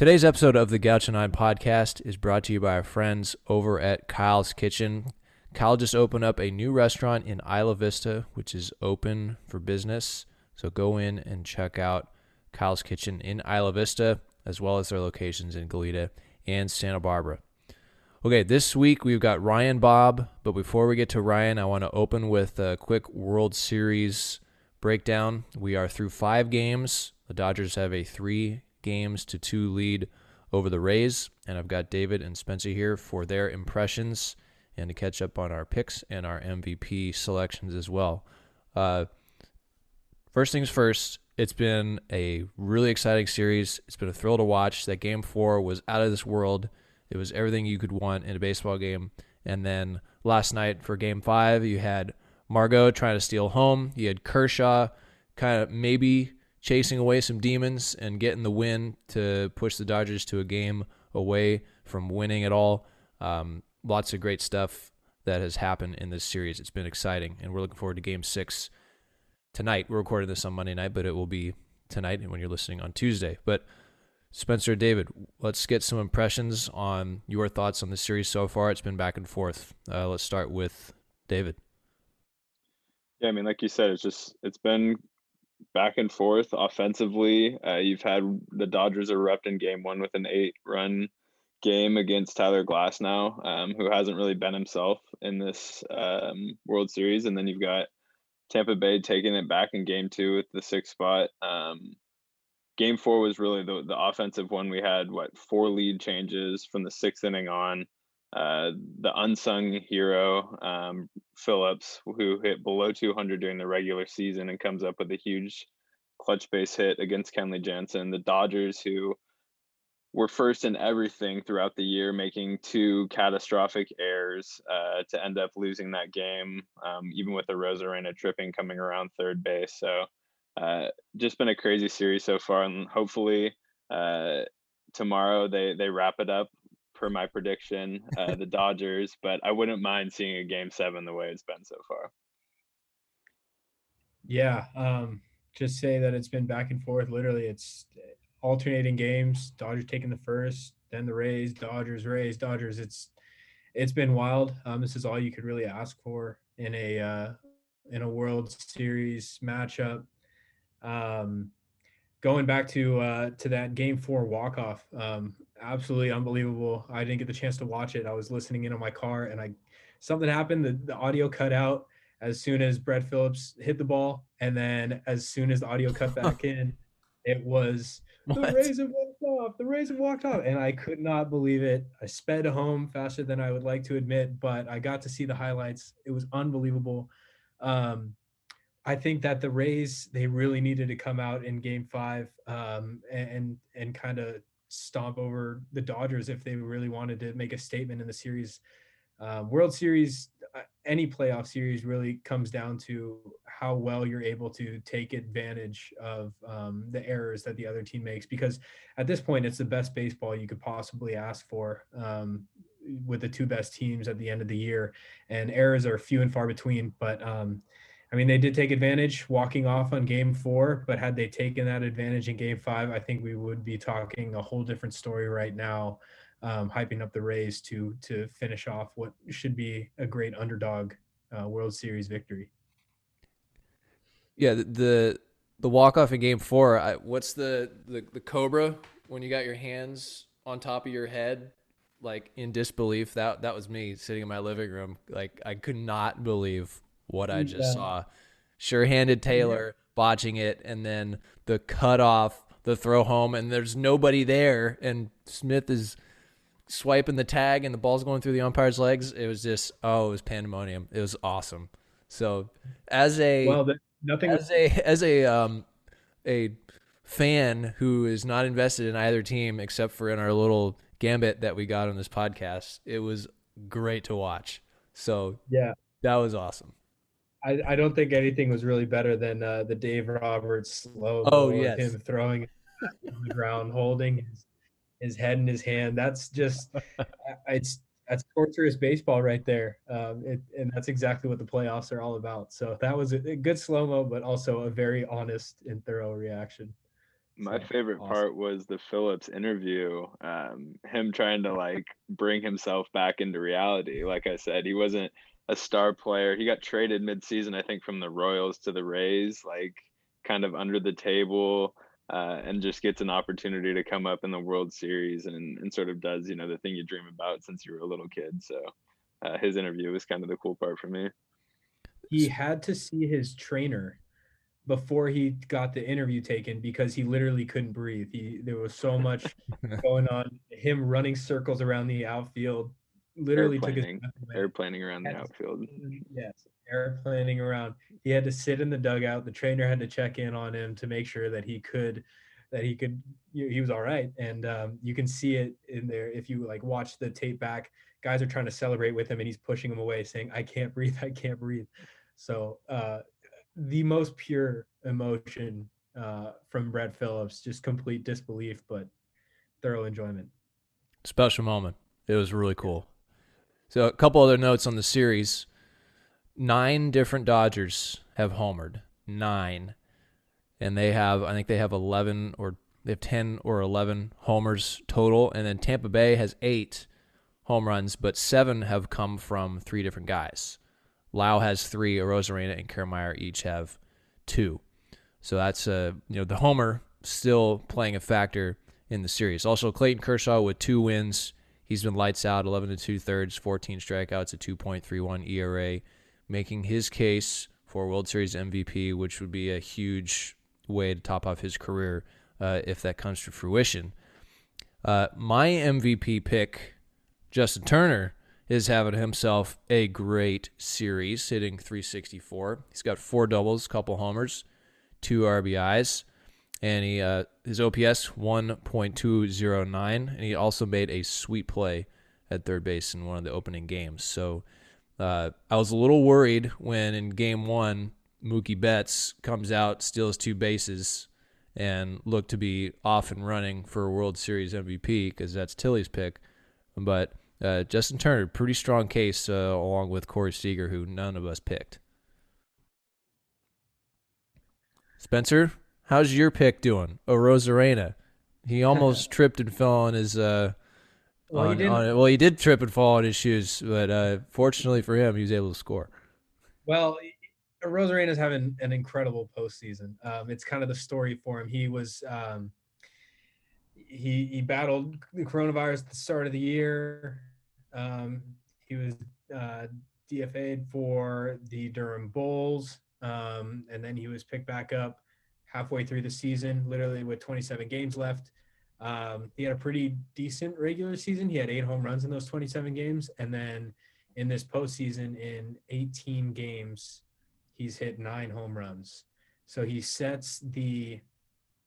Today's episode of the Gaucho 9 podcast is brought to you by our friends over at Kyle's Kitchen. Kyle just opened up a new restaurant in Isla Vista, which is open for business. So go in and check out Kyle's Kitchen in Isla Vista, as well as their locations in Goleta and Santa Barbara. Okay, this week we've got Ryan Bobb, but before we get to Ryan, I want to open with a quick World Series breakdown. We are through five games. The Dodgers have a three games to two lead over the Rays. And I've got David and Spencer here for their impressions and to catch up on our picks and our MVP selections as well. Uh, first things first, it's been a really exciting series. It's been a thrill to watch. That game four was out of this world. It was everything you could want in a baseball game. And then last night for game five, you had Margot trying to steal home. You had Kershaw kind of maybe chasing away some demons and getting the win to push the Dodgers to a game away from winning at all. Um, lots of great stuff that has happened in this series. It's been exciting, and we're looking forward to Game Six tonight. We're recording this on Monday night, but it will be tonight when you're listening on Tuesday. But Spencer, David, let's get some impressions on your thoughts on the series so far. It's been back and forth. Uh, let's start with David. Yeah, I mean, like you said, it's just it's been back and forth offensively. Uh, you've had the Dodgers erupt in game one with an eight run game against Tyler Glasnow, um, who hasn't really been himself in this um, World Series. And then you've got Tampa Bay taking it back in game two with the sixth spot. Um, game four was really the, the offensive one. We had, what, four lead changes from the sixth inning on. Uh, the unsung hero um, Phillips, who hit below 200 during the regular season and comes up with a huge clutch base hit against Kenley Jansen. The Dodgers, who were first in everything throughout the year, making two catastrophic errors uh, to end up losing that game, um, even with the Arozarena tripping coming around third base. So, uh, just been a crazy series so far, and hopefully uh, tomorrow they they wrap it up per my prediction, uh, the Dodgers, but I wouldn't mind seeing a game seven the way it's been so far. Yeah. Um, just say that it's been back and forth. Literally, it's alternating games. Dodgers taking the first, then the Rays, Dodgers, Rays, Dodgers. It's it's been wild. Um, this is all you could really ask for in a uh, in a World Series matchup. Um, going back to uh, to that Game Four walk off, um, absolutely unbelievable. I didn't get the chance to watch it. I was listening in on my car, and I something happened. The, the audio cut out as soon as Brett Phillips hit the ball, and then as soon as the audio cut back in, it was the Rays have walked off. The Rays have walked off, and I could not believe it. I sped home faster than I would like to admit, but I got to see the highlights. It was unbelievable. Um, I think that the Rays they really needed to come out in Game Five um, and and kind of stomp over the Dodgers if they really wanted to make a statement in the series. Um, World Series, uh, any playoff series really comes down to how well you're able to take advantage of um, the errors that the other team makes. Because at this point, it's the best baseball you could possibly ask for um, with the two best teams at the end of the year, and errors are few and far between. But um, I mean, they did take advantage walking off on game four, but had they taken that advantage in game five, I think we would be talking a whole different story right now, um, hyping up the Rays to to finish off what should be a great underdog uh, World Series victory. Yeah, the the, the walk off in game four. I, what's the, the the cobra when you got your hands on top of your head, like in disbelief? That that was me sitting in my living room. Like I could not believe what I just yeah. saw. Sure-handed Taylor yeah. botching it, and then the cut off, the throw home, and there's nobody there, and Smith is swiping the tag, and the ball's going through the umpire's legs. It was just oh, it was pandemonium. It was awesome. So as a well, the, nothing as was- a as a um a fan who is not invested in either team except for in our little gambit that we got on this podcast, it was great to watch. So yeah, that was awesome. I, I don't think anything was really better than uh, the Dave Roberts slow. Oh yes, him throwing on the ground, holding his, his head in his hand. That's just it's that's torturous baseball right there, um, it, and that's exactly what the playoffs are all about. So that was a, a good slow mo, but also a very honest and thorough reaction. My So, favorite awesome. part was the Phillips interview. Um, him trying to like bring himself back into reality. Like I said, he wasn't a star player. He got traded midseason, I think, from the Royals to the Rays, like kind of under the table, uh, and just gets an opportunity to come up in the World Series and, and sort of does, you know, the thing you dream about since you were a little kid. So uh, his interview was kind of the cool part for me. he had to see his trainer before he got the interview taken because he literally couldn't breathe. He there was so much going on. Him running circles around the outfield literally took his Airplaning. breath away. Airplaning around the Yes. outfield. Yes, airplaning around. He had to sit in the dugout. The trainer had to check in on him to make sure that he could, that he could, he he was all right. And um, you can see it in there if you like watch the tape back. Guys are trying to celebrate with him, and he's pushing him away, saying, "I can't breathe. I can't breathe." So uh, the most pure emotion uh, from Brett Phillips, just complete disbelief, but thorough enjoyment. Special moment. It was really cool. So a couple other notes on the series. Nine different Dodgers have homered. Nine. And they have I think they have eleven or they have ten or eleven homers total. And then Tampa Bay has eight home runs, but seven have come from three different guys. Lowe has three, Arozarena and Kiermaier each have two. So that's uh you know the homer still playing a factor in the series. Also Clayton Kershaw with two wins. He's been lights out, 11 to two thirds, 14 strikeouts, a 2.31 ERA, making his case for World Series MVP, which would be a huge way to top off his career uh, if that comes to fruition. Uh, my MVP pick, Justin Turner, is having himself a great series, hitting 364. He's got four doubles, couple homers, two RBIs, and he uh, his OPS 1.209, and he also made a sweet play at third base in one of the opening games. So uh, I was a little worried when in game one Mookie Betts comes out, steals two bases, and looked to be off and running for a World Series MVP because that's Tilly's pick. But uh, Justin Turner, pretty strong case uh, along with Corey Seager, who none of us picked. Spencer, how's your pick doing? Oh, Arozarena. He almost tripped and fell on his. Uh, Well, he on, didn't- on- well, he did trip and fall on his shoes, but uh, fortunately for him, he was able to score. Well, Arozarena's having an incredible postseason. Um, it's kind of the story for him. He was um, he he battled the coronavirus at the start of the year. Um, he was uh, DFA'd for the Durham Bulls, um, and then he was picked back up halfway through the season, literally with 27 games left. Um, he had a pretty decent regular season. He had eight home runs in those 27 games, and then in this postseason, in 18 games, he's hit nine home runs. So he sets the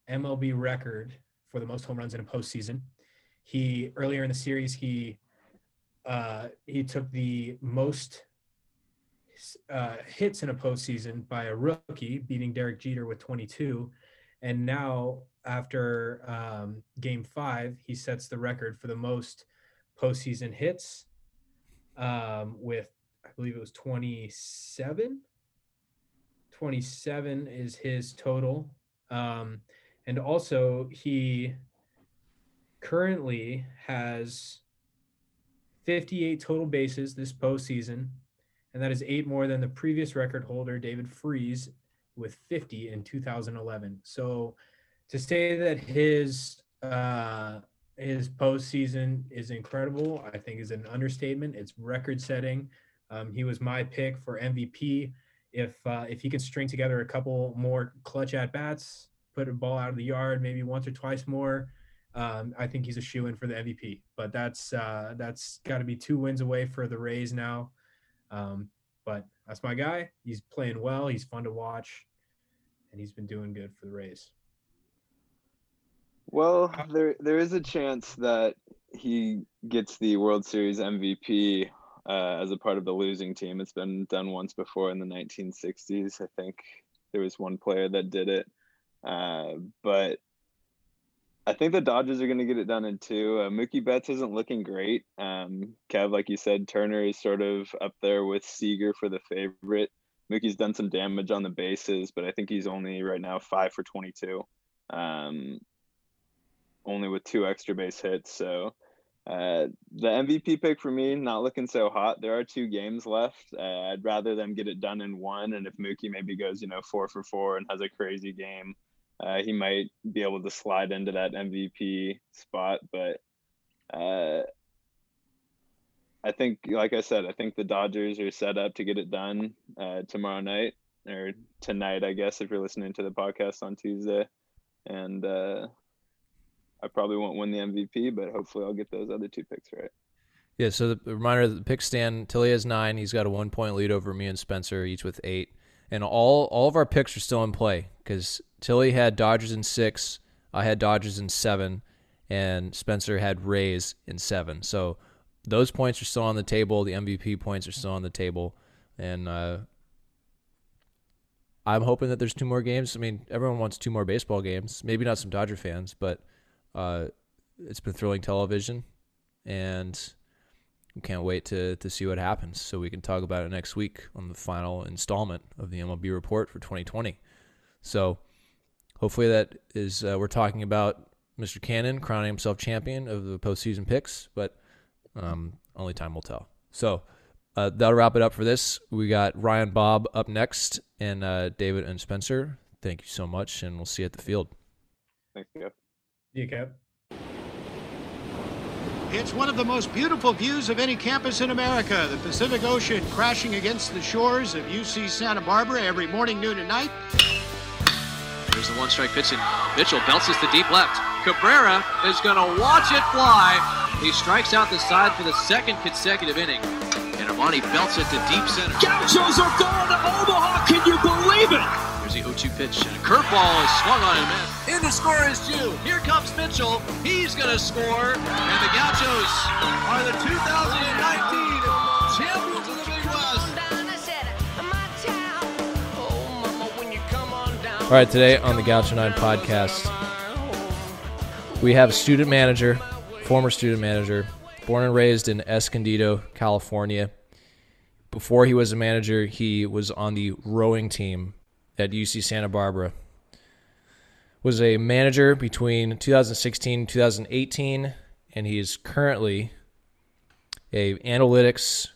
MLB record for the most home runs in a postseason. He earlier in the series he uh, he took the most uh, hits in a postseason by a rookie, beating Derek Jeter with 22. And now, after um, Game Five, he sets the record for the most postseason hits um, with, I believe it was 27. 27 is his total. Um, and also, he currently has 58 total bases this postseason, and that is eight more than the previous record holder, David Freese, with 50 in 2011. So to say that his uh, his postseason is incredible, I think is an understatement. It's record setting. Um, he was my pick for MVP. If uh, if he can string together a couple more clutch at bats, put a ball out of the yard, maybe once or twice more, um, I think he's a shoe in for the MVP. But that's uh, that's got to be two wins away for the Rays now. Um, but that's my guy. He's playing well. He's fun to watch, and he's been doing good for the Rays. Well, there there is a chance that he gets the World Series MVP uh, as a part of the losing team. It's been done once before in the 1960s. I think there was one player that did it, uh, but I think the Dodgers are going to get it done in two. Uh, Mookie Betts isn't looking great. Um, Kev, like you said, Turner is sort of up there with Seager for the favorite. Mookie's done some damage on the bases, but I think he's only right now five for 22. um, only with two extra base hits. So uh, the MVP pick for me, not looking so hot. There are two games left. Uh, I'd rather them get it done in one. And if Mookie maybe goes, you know, four for four and has a crazy game, uh, he might be able to slide into that MVP spot. But uh, I think, like I said, I think the Dodgers are set up to get it done uh, tomorrow night or tonight, I guess, if you're listening to the podcast on Tuesday. And uh, I probably won't win the MVP, but hopefully I'll get those other two picks right. Yeah, so the reminder the pick stand Tilly has nine. He's got a one point lead over me and Spencer, each with eight. And all all of our picks are still in play because Tilly had Dodgers in six, I had Dodgers in seven, and Spencer had Rays in seven. So those points are still on the table. The MVP points are still on the table, and uh, I'm hoping that there's two more games. I mean, everyone wants two more baseball games. Maybe not some Dodger fans, but uh, it's been thrilling television, and we can't wait to to see what happens. So we can talk about it next week on the final installment of the MLB report for 2020. So hopefully that is uh, we're talking about Mr. Cannon crowning himself champion of the postseason picks, but um, only time will tell. So. Uh, that'll wrap it up for this. We got Ryan Bobb up next and uh, David and Spencer. Thank you so much, and we'll see you at the field. Thanks, Kev. You Kev. It's one of the most beautiful views of any campus in America. The Pacific Ocean crashing against the shores of UC Santa Barbara every morning, noon, and night. There's the one strike pitch, and Mitchell bounces to deep left. Cabrera is going to watch it fly. He strikes out the side for the second consecutive inning. And Armani belts it to deep center. Gauchos are going to Omaha. Can you believe it? There's the 0-2 pitch, and a curveball is swung on him. In the score is Jew. Here comes Mitchell. He's going to score. And the Gauchos are the 2019 champions All right, today on the Gaucho 9 podcast, we have a student manager, former student manager, born and raised in Escondido, California. Before he was a manager, he was on the rowing team at UC Santa Barbara. Was a manager between 2016 and 2018, and he is currently a analytics,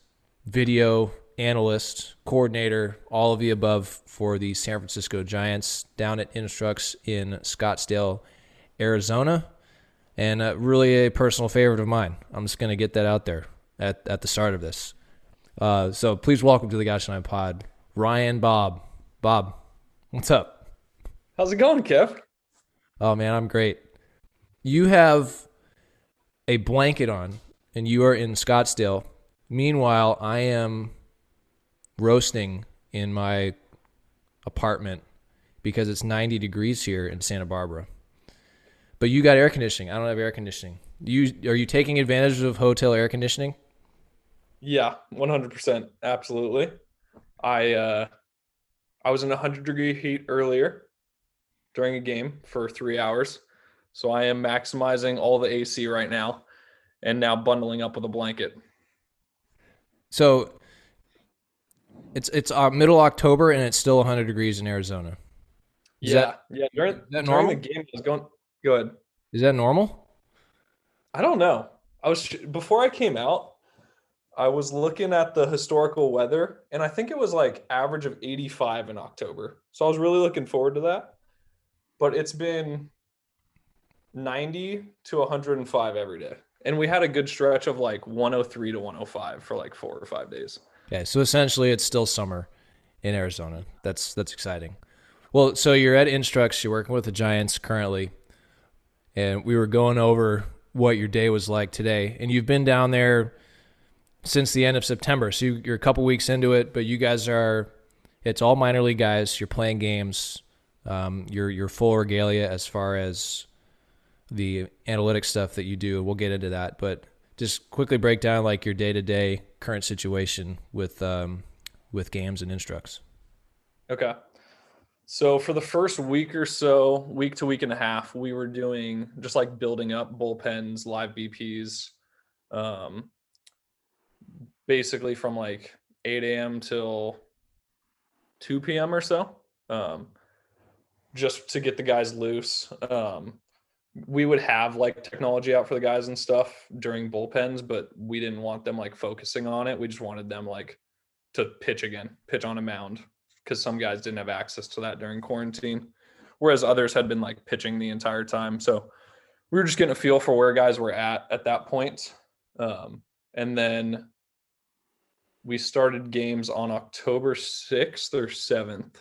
video analyst, coordinator, all of the above for the San Francisco Giants down at Instructs in Scottsdale, Arizona and uh, really a personal favorite of mine. I'm just going to get that out there at, at the start of this. Uh, so please welcome to the Gaucho 9 Pod, Ryan Bobb. Bobb, what's up? How's it going, Kev? Oh, man, I'm great. You have a blanket on, and you are in Scottsdale. Meanwhile, I am roasting in my apartment because it's 90 degrees here in Santa Barbara. But you got air conditioning. I don't have air conditioning. You are you taking advantage of hotel air conditioning? Yeah, 100%. Absolutely. I uh I was in 100 degree heat earlier during a game for 3 hours. So I am maximizing all the AC right now and now bundling up with a blanket. So it's it's uh, middle October and it's still 100 degrees in Arizona. Is yeah. that- yeah, during, that during normal? the game I was going go ahead. Is that normal? I don't know. I was before I came out, I was looking at the historical weather, and I think it was like average of 85 in October. So I was really looking forward to that. But it's been 90 to 105 every day. And we had a good stretch of like 103 to 105 for like four or five days. Okay, so essentially it's still summer in Arizona. That's that's exciting. Well, so you're at Instructs, you're working with the Giants currently, and we were going over what your day was like today. And you've been down there since the end of September. So you- you're a couple weeks into it, but you guys are it's all minor league guys. You're playing games. Um, you're you're full regalia as far as the analytics stuff that you do. We'll get into that, but just quickly break down like your day to day current situation with um, with games and instructs. Okay. So for the first week or so, week to week and a half, we were doing just like building up bullpens, live BPs, um, basically from like 8 a.m. till 2 p.m. or so. Um, just to get the guys loose. Um, we would have like technology out for the guys and stuff during bullpens, but we didn't want them like focusing on it. We just wanted them like to pitch again, pitch on a mound because some guys didn't have access to that during quarantine, whereas others had been like pitching the entire time. So we were just getting a feel for where guys were at at that point. Um, and then we started games on October 6th or 7th.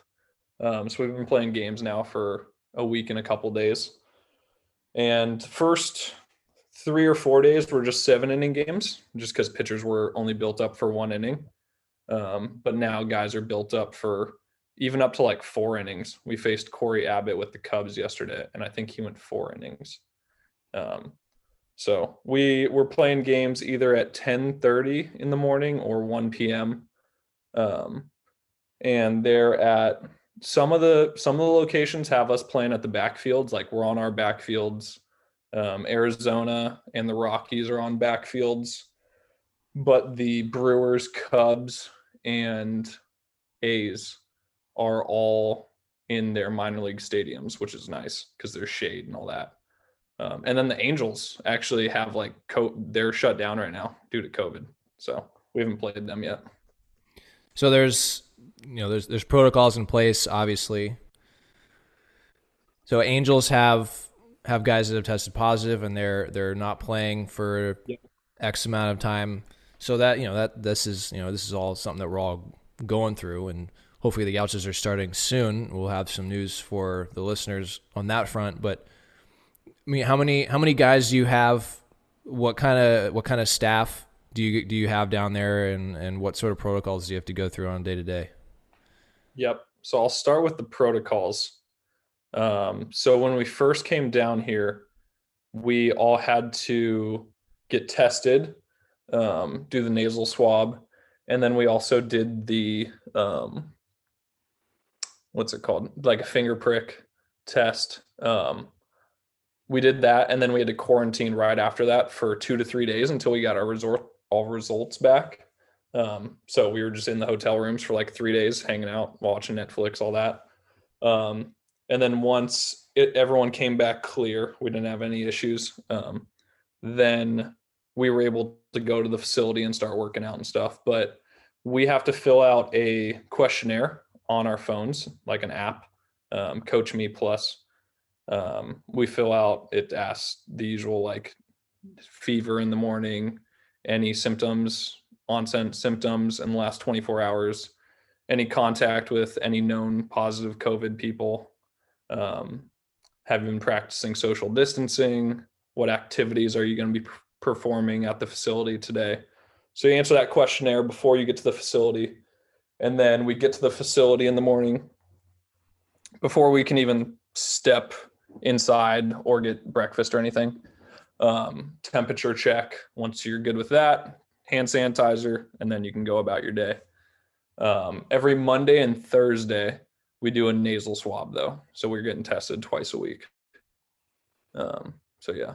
Um, so we've been playing games now for a week and a couple days. And first three or four days were just seven inning games, just because pitchers were only built up for one inning. Um, but now guys are built up for even up to like four innings. We faced Corey Abbott with the Cubs yesterday, and I think he went four innings. Um, so we were playing games either at 10:30 in the morning or 1 p.m. Um, and they're at some of the some of the locations have us playing at the backfields, like we're on our backfields. Um, Arizona and the Rockies are on backfields, but the Brewers, Cubs, and A's are all in their minor league stadiums, which is nice because there's shade and all that. Um, and then the Angels actually have like co- they're shut down right now due to COVID, so we haven't played them yet. So there's you know there's there's protocols in place, obviously. So Angels have have guys that have tested positive and they're they're not playing for yep. X amount of time. So that you know that this is you know this is all something that we're all going through, and hopefully the Gauchos are starting soon. We'll have some news for the listeners on that front, but I mean, how many how many guys do you have? What kind of what kind of staff do you do you have down there, and and what sort of protocols do you have to go through on day to day? Yep. So I'll start with the protocols. Um, so when we first came down here, we all had to get tested, um, do the nasal swab, and then we also did the um, what's it called, like a finger prick test. Um, we did that and then we had to quarantine right after that for two to three days until we got our resort all results back. Um, so we were just in the hotel rooms for like three days hanging out watching netflix all that. Um, and then once it, everyone came back clear we didn't have any issues. Um, then we were able to go to the facility and start working out and stuff but we have to fill out a questionnaire on our phones like an app um, coach me plus. Um, we fill out it asks the usual like fever in the morning any symptoms onset symptoms in the last 24 hours any contact with any known positive covid people um, have you been practicing social distancing what activities are you going to be performing at the facility today so you answer that questionnaire before you get to the facility and then we get to the facility in the morning before we can even step inside or get breakfast or anything. Um, temperature check. Once you're good with that, hand sanitizer, and then you can go about your day. Um, every Monday and Thursday, we do a nasal swab though, so we're getting tested twice a week. Um, so yeah.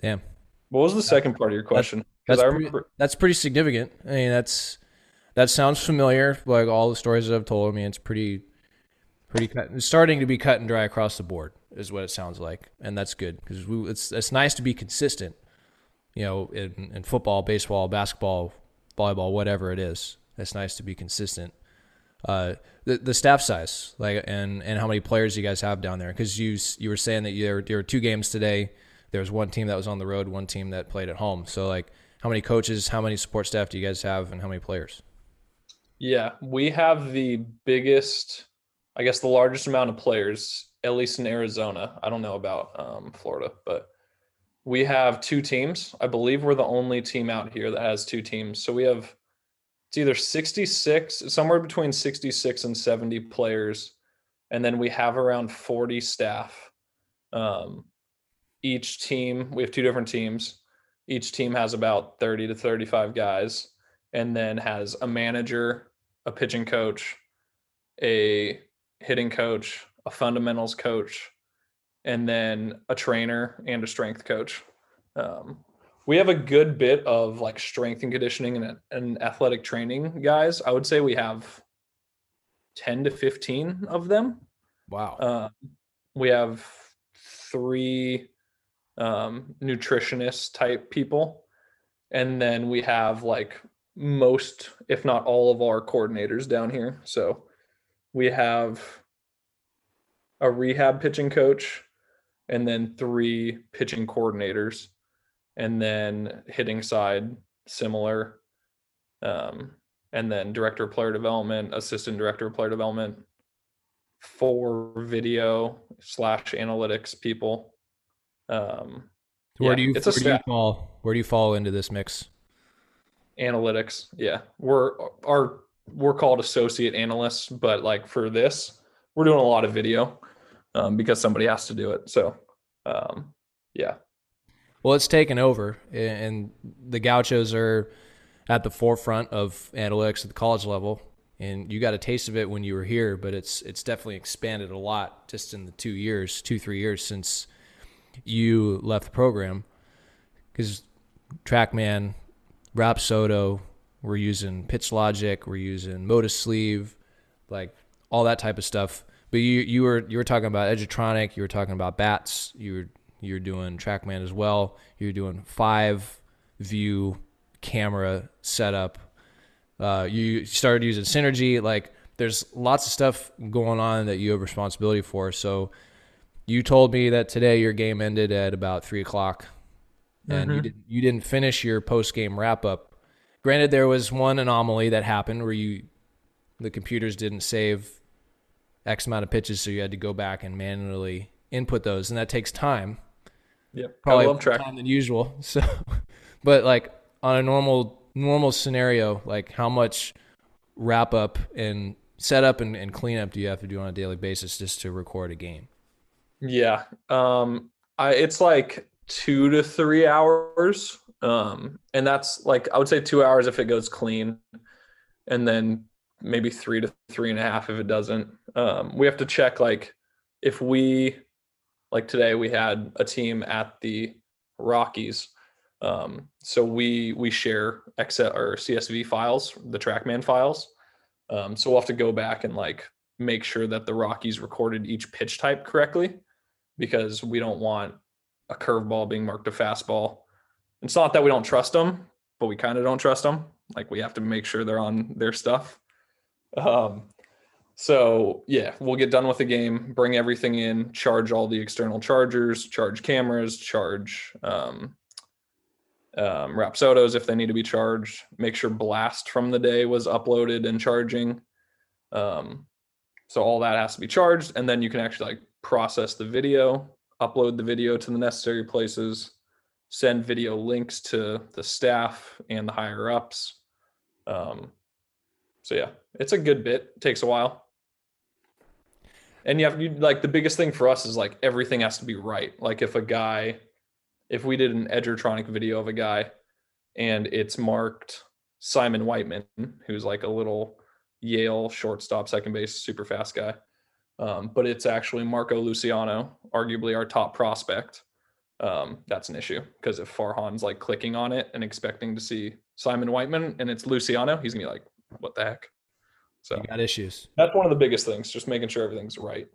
Damn. What was the second part of your question? That's, that's, pretty, that's pretty significant. I mean, that's that sounds familiar. Like all the stories that I've told. I mean, it's pretty pretty cut, starting to be cut and dry across the board is what it sounds like, and that's good because it's it's nice to be consistent. You know, in, in football, baseball, basketball, volleyball, whatever it is, it's nice to be consistent. Uh, the the staff size, like, and and how many players you guys have down there? Because you you were saying that there there were two games today. There was one team that was on the road, one team that played at home. So like, how many coaches, how many support staff do you guys have, and how many players? Yeah, we have the biggest I guess the largest amount of players, at least in Arizona. I don't know about um, Florida, but we have two teams. I believe we're the only team out here that has two teams. So we have it's either 66, somewhere between 66 and 70 players, and then we have around 40 staff. Um, each team, we have two different teams. Each team has about 30 to 35 guys, and then has a manager, a pitching coach, a hitting coach, a fundamentals coach, and then a trainer and a strength coach. Um, we have a good bit of like strength and conditioning and, and athletic training guys. I would say we have 10 to 15 of them. Wow. Uh, we have three um, nutritionist type people, and then we have like most, if not all, of our coordinators down here. So we have a rehab pitching coach, and then three pitching coordinators, and then hitting side similar, um, and then director of player development, assistant director of player development, four video slash analytics people. Um, where yeah, do you it's a where do you fall where do you fall into this mix? analytics yeah we're our we're called associate analysts but like for this we're doing a lot of video um, because somebody has to do it so um, yeah Well, it's taken over, and the Gauchos are at the forefront of analytics at the college level. And you got a taste of it when you were here, but it's it's definitely expanded a lot just in the two years, two three years since you left the program. Because TrackMan, Rapsodo, we're using Pitch Logic, we're using Motus Sleeve, like all that type of stuff. But you you were you were talking about Edgertronic, you were talking about bats, you were you're doing TrackMan as well. You're doing five view camera setup. Uh, you started using Synergy. Like there's lots of stuff going on that you have responsibility for. So you told me that today your game ended at about three o'clock, and you didn't you didn't finish your post game wrap up. Granted, there was one anomaly that happened where you the computers didn't save X amount of pitches, so you had to go back and manually input those, and that takes time yeah probably more track time than usual. So, but like on a normal normal scenario, like how much wrap up and setup and, and cleanup do you have to do on a daily basis just to record a game? yeah um i it's like two to three hours um and that's like i would say two hours if it goes clean and then maybe three to three and a half if it doesn't. Um we have to check like if we like today we had a team at the rockies um so we we share excel or csv files the trackman files. Um so we'll have to go back and like make sure that the rockies recorded each pitch type correctly because we don't want a curveball being marked a fastball. It's not that we don't trust them but we kind of don't trust them. Like we have to make sure they're on their stuff um so yeah, we'll get done with the game, bring everything in, charge all the external chargers, charge cameras, charge um, um, Rapsodos if they need to be charged. Make sure blast from the day was uploaded and charging. Um, so all that has to be charged, and then you can actually like process the video, upload the video to the necessary places, send video links to the staff and the higher ups. Um, so yeah, it's a good bit. It takes a while and you have you like the biggest thing for us is like everything has to be right. Like if a guy, if we did an Edgertronic video of a guy, and it's marked Simon Whiteman, who's like a little Yale shortstop, second base, super fast guy, um, but it's actually Marco Luciano, arguably our top prospect. Um, that's an issue because if Farhan's like clicking on it and expecting to see Simon Whiteman and it's Luciano, he's gonna be like, "What the heck?" So You got issues. that's one of the biggest things, just making sure everything's right.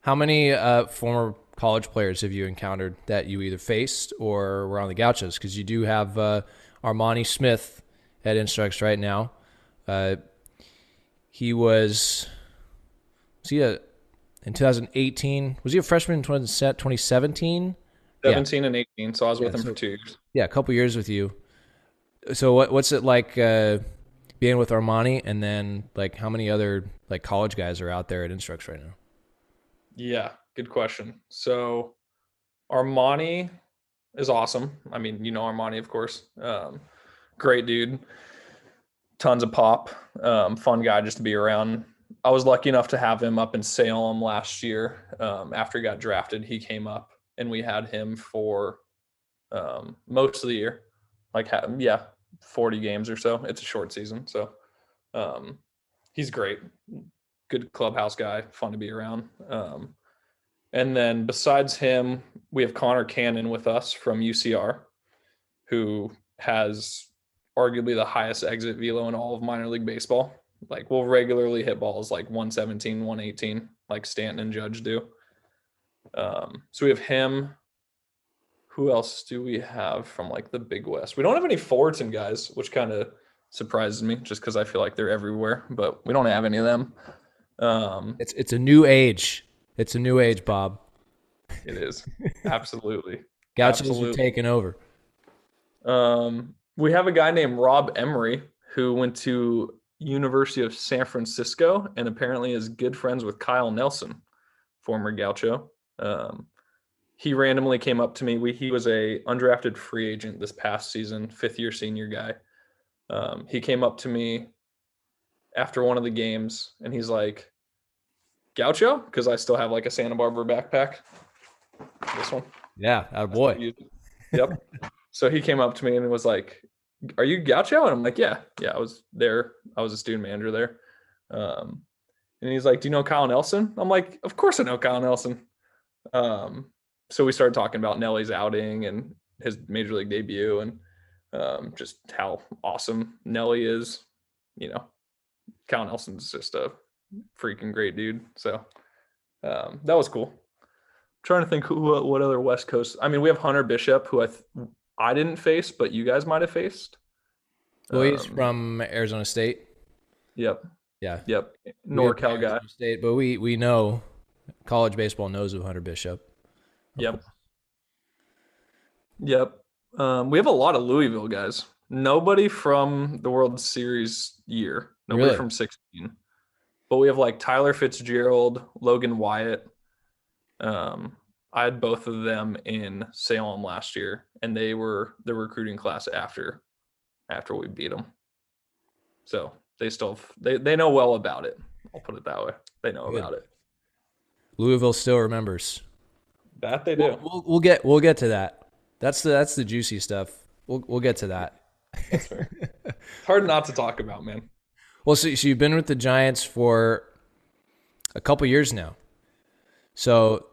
How many uh, former college players have you encountered that you either faced or were on the Gauchos? Because you do have uh, Armani Smith at Instructs right now. Uh, he was, was he a, in 2018? Was he a freshman in 20 2017? Yeah. 17 and 18. So I was with him so- for two years. Yeah, a couple years with you. So what what's it like uh, being with Armani, and then like how many other like college guys are out there at Instructs right now? Yeah, good question. So Armani is awesome. I mean, you know Armani, of course. Um, great dude. Tons of pop. Um, fun guy just to be around. I was lucky enough to have him up in Salem last year. Um, after he got drafted, he came up and we had him for um, most of the year. Like, yeah, 40 games or so. It's a short season. So um, he's great. Good clubhouse guy, fun to be around. Um, and then besides him, we have Connor Cannon with us from UCR, who has arguably the highest exit velo in all of minor league baseball. Like we'll regularly hit balls like 117, 118, like Stanton and Judge do. Um, so we have him. Who else do we have from like the Big West? We don't have any Fullerton guys, which kind of surprises me just because I feel like they're everywhere, but we don't have any of them. Um, It's it's a new age. It's a new age, Bobb. it is absolutely. Gauchos are Absolutely. taking over. Um, we have a guy named Rob Emery who went to University of San Francisco and apparently is good friends with Kyle Nelson, former Gaucho. Um, he randomly came up to me. We, he was a undrafted free agent this past season, fifth year senior guy. Um, he came up to me after one of the games and he's like, Gaucho, because I still have like a Santa Barbara backpack. This one. Yeah, a boy. Yep. so he came up to me and was like, "Are you Gaucho?" And I'm like, "Yeah, yeah. I was there. I was a student manager there." Um, and he's like, "Do you know Kyle Nelson?" I'm like, "Of course I know Kyle Nelson." Um, so we started talking about Nelly's outing and his major league debut and um, just how awesome Nelly is. You know, Cal Nelson's just a freaking great dude. So um, that was cool trying to think who what, what other West Coast. I mean, we have Hunter Bishop, who I th- I didn't face, but you guys might have faced. Well, he's Um, from Arizona State. Yep, Yeah, yep, NorCal guy. State, but we we know college baseball knows of Hunter Bishop. Yep, yep. Um, we have a lot of Louisville guys. Nobody from the World Series year. Nobody Really? from 16. But we have like Tyler Fitzgerald, Logan Wyatt. Um, I had both of them in Salem last year, and they were the recruiting class after after we beat them. So they still they they know well about it. I'll put it that way. They know Good. about it. Louisville still remembers. That they do. We'll, we'll, we'll get we'll get to that. That's the that's the juicy stuff. We'll we'll get to that. It's hard not to talk about, man. Well, so, so you've been with the Giants for a couple years now. So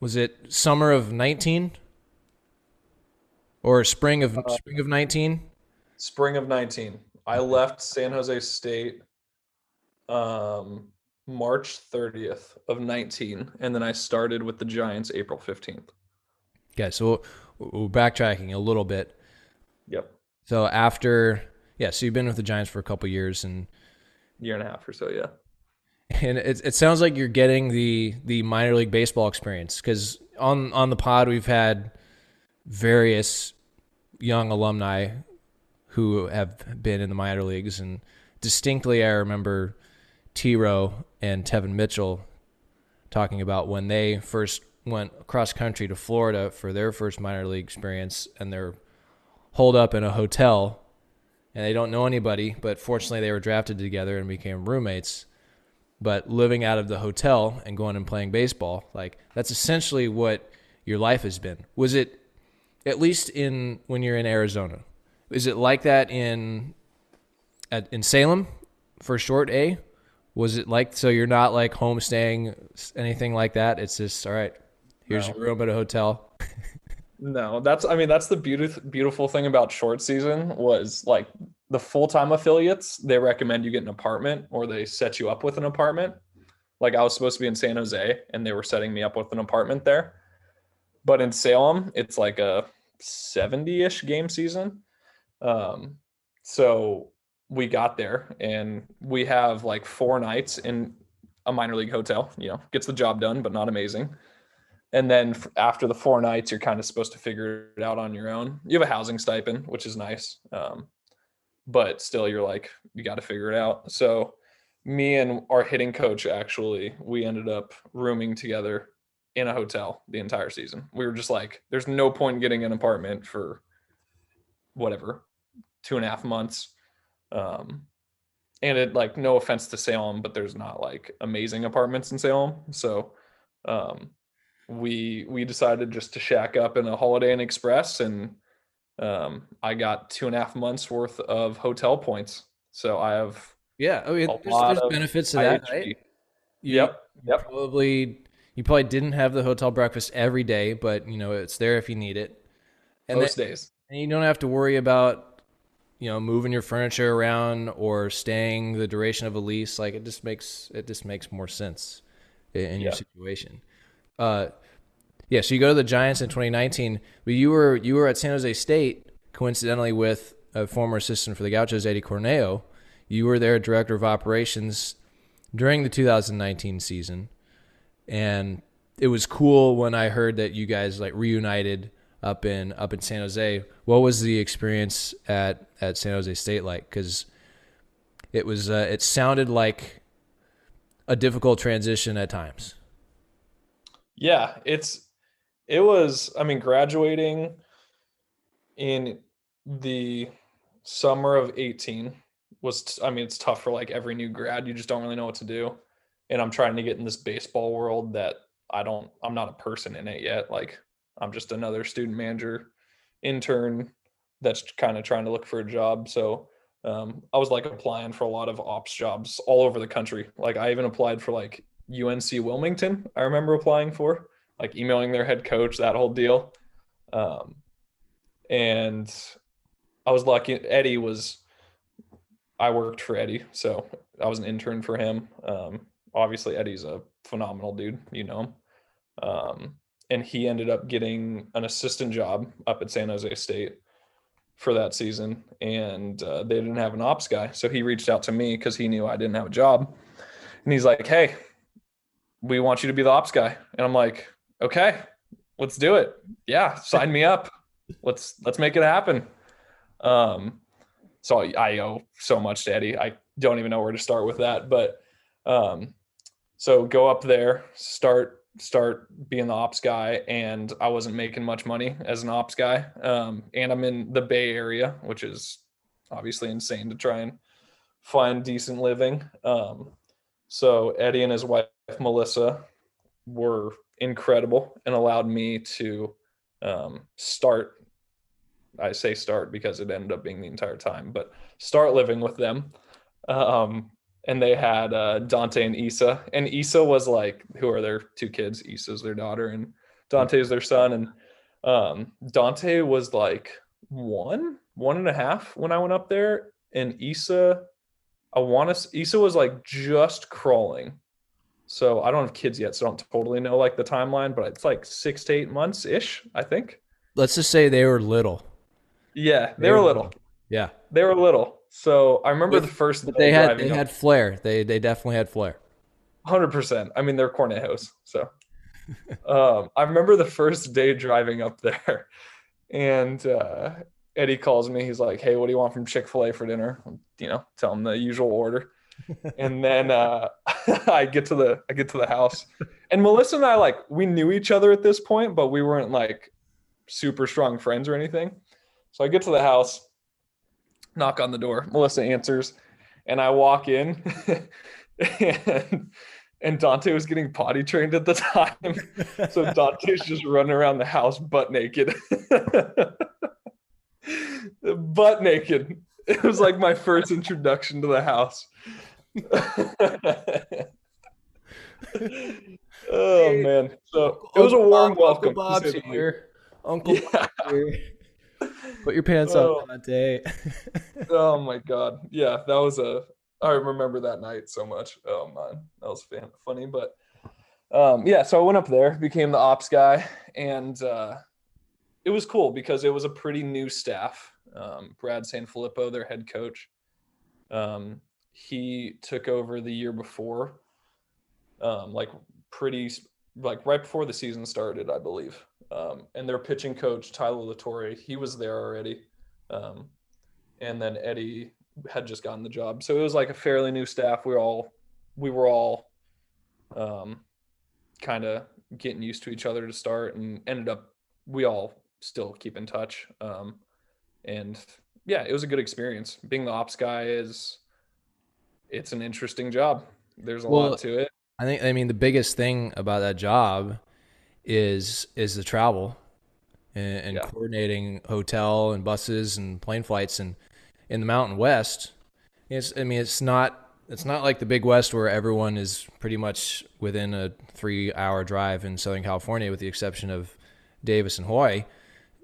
was it summer of 19 or spring of spring of 19? Spring of 19. I left San Jose State um March 30th of 19 and then I started with the Giants April 15th. Okay, so we're backtracking a little bit. Yep. So after yeah, so you've been with the Giants for a couple years and Year and a half or so, yeah. and it, it sounds like you're getting the the minor league baseball experience because on on the pod we've had various young alumni who have been in the minor leagues and distinctly I remember T Row and Tevin Mitchell talking about when they first went cross country to Florida for their first minor league experience and they're holed up in a hotel and they don't know anybody but fortunately they were drafted together and became roommates. But living out of the hotel and going and playing baseball like that's essentially what your life has been. Was it at least in when you're in arizona is it like that in at, in salem for short a was it like so you're not like homestaying anything like that it's just all right here's No. your room at a hotel No, that's I mean that's the beautiful beautiful thing about short season was like the full-time affiliates, they recommend you get an apartment or they set you up with an apartment. Like I was supposed to be in San Jose and they were setting me up with an apartment there. But in Salem, it's like a 70-ish game season. Um so we got there and we have like four nights in a minor league hotel, you know, gets the job done but not amazing. And then after the four nights you're kind of supposed to figure it out on your own. You have a housing stipend which is nice um, but still you're like you got to figure it out. So me and our hitting coach actually we ended up rooming together in a hotel the entire season. We were just like there's no point in getting an apartment for whatever two and a half months um, and it like no offense to salem but there's not like amazing apartments in salem so um, we we decided just to shack up in a Holiday Inn Express, and um, I got two and a half months worth of hotel points. So I have yeah oh, yeah, A there's, there's benefits to that IHG. right You- Yep, you yep. probably you probably didn't have the hotel breakfast every day but you know it's there if you need it and, most then, days. and you don't have to worry about you know, moving your furniture around or staying the duration of a lease, like it just makes it just makes more sense in, your Yeah. situation. Uh, yeah. So you go to the Giants in 2019, but you were you were at San Jose State coincidentally with a former assistant for the Gauchos, Eddie Corneo. You were their director of operations during the 2019 season, and it was cool when I heard that you guys like reunited up in up in San Jose. What was the experience at at San Jose State like? Because it was uh, it sounded like a difficult transition at times. Yeah, it's it was I mean graduating in the summer of 18 was I mean it's tough for like every new grad you just don't really know what to do and I'm trying to get in this baseball world that I don't I'm not a person in it yet like I'm just another student manager intern that's kind of trying to look for a job so um, I was like applying for a lot of ops jobs all over the country like I even applied for like UNC Wilmington, I remember applying for, like emailing their head coach, that whole deal. Um, and I was lucky. Eddie was, I worked for Eddie, so I was an intern for him. Um, obviously, Eddie's a phenomenal dude, you know him. And he ended up getting an assistant job up at San Jose State for that season, and uh, they didn't have an ops guy, so he reached out to me because he knew I didn't have a job, and he's like, "Hey, we want you to be the ops guy. And I'm like, okay, let's do it. Yeah, sign me up. Let's let's make it happen. Um, so I, I owe so much to Eddie. I don't even know where to start with that. But um, so go up there, start start being the ops guy, and I wasn't making much money as an ops guy. Um, and I'm in the Bay Area, which is obviously insane to try and find decent living. Um, so Eddie and his wife Melissa were incredible and allowed me to um, start. I say start because it ended up being the entire time, but start living with them. Um, and they had uh, Dante and Issa, and Issa was like, who are their two kids? Issa's their daughter, and Dante's their son. And um, Dante was like one, one and a half when I went up there, and Issa I want to. Issa was like just crawling, so I don't have kids yet, so I don't totally know like the timeline, but it's like six to eight months ish, I think. Let's just say they were little. Yeah, they were little. Yeah, They were little. So I remember the first. but they had they up- had flair. They they definitely had flair. Hundred percent. I mean, they're cornejos. So, um, I remember the first day driving up there, and uh, Eddie calls me. He's like, "Hey, what do you want from Chick Fil A for dinner?" You know, tell him the usual order. and then uh, I get to the I get to the house, and Melissa and I like we knew each other at this point, but we weren't like super strong friends or anything. So I get to the house, knock on the door. Melissa answers, and I walk in, and and Dante was getting potty trained at the time. So Dante's just running around the house butt naked. butt naked. It was like my first introduction to the house. oh man. So it was a warm Uncle welcome. to Bobb's say here. Uncle Yeah. Bobb's here. Put your pants Oh. on, Dante. Oh my god. Yeah, that was a I remember that night so much. Oh man, that was fan- funny. But um yeah, so I went up there, became the ops guy, and uh it was cool because it was a pretty new staff. Um Brad Sanfilippo, their head coach. Um he took over the year before. Um like pretty like right before the season started, I believe. Um and their pitching coach, Tyler LaTorre, he was there already. Um and then Eddie had just gotten the job. So it was like a fairly new staff. We were all we were all um kind of getting used to each other to start and ended up we all still keep in touch. Um and yeah, it was a good experience. Being the ops guy is it's an interesting job. There's a Well, lot to it. I think I mean the biggest thing about that job is is the travel and, and Yeah. coordinating hotel and buses and plane flights and in the Mountain West. It's I mean it's not it's not like the Big West where everyone is pretty much within a three hour drive in Southern California with the exception of Davis and Hawaii.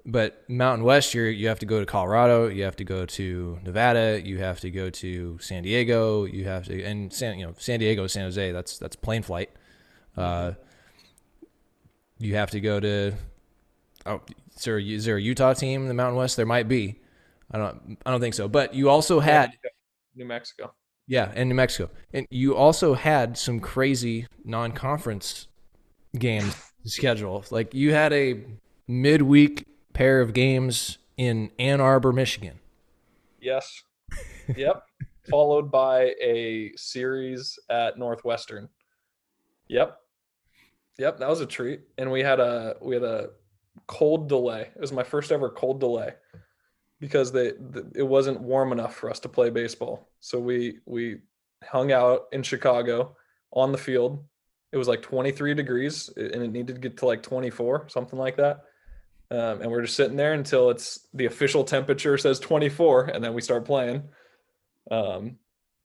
but Mountain West, you you have to go to Colorado, you have to go to Nevada, you have to go to San Diego, you have to and San you know San Diego, San Jose. That's that's plane flight. Uh, you have to go to. Oh, is there, is there a Utah team in the Mountain West? There might be. I don't. I don't think so. But you also had New Mexico. yeah, and New Mexico, and you also had some crazy non-conference games schedule. Like you had a midweek pair of games in Ann Arbor, Michigan. Yes. Yep. Followed by a series at Northwestern. Yep. Yep, that was a treat. And we had a we had a cold delay. It was my first ever cold delay because they, the, it wasn't warm enough for us to play baseball. So we we hung out in Chicago on the field. It was like 23 degrees and it needed to get to like 24, something like that. Um, and we're just sitting there until it's the official temperature says 24 and then we start playing. Um,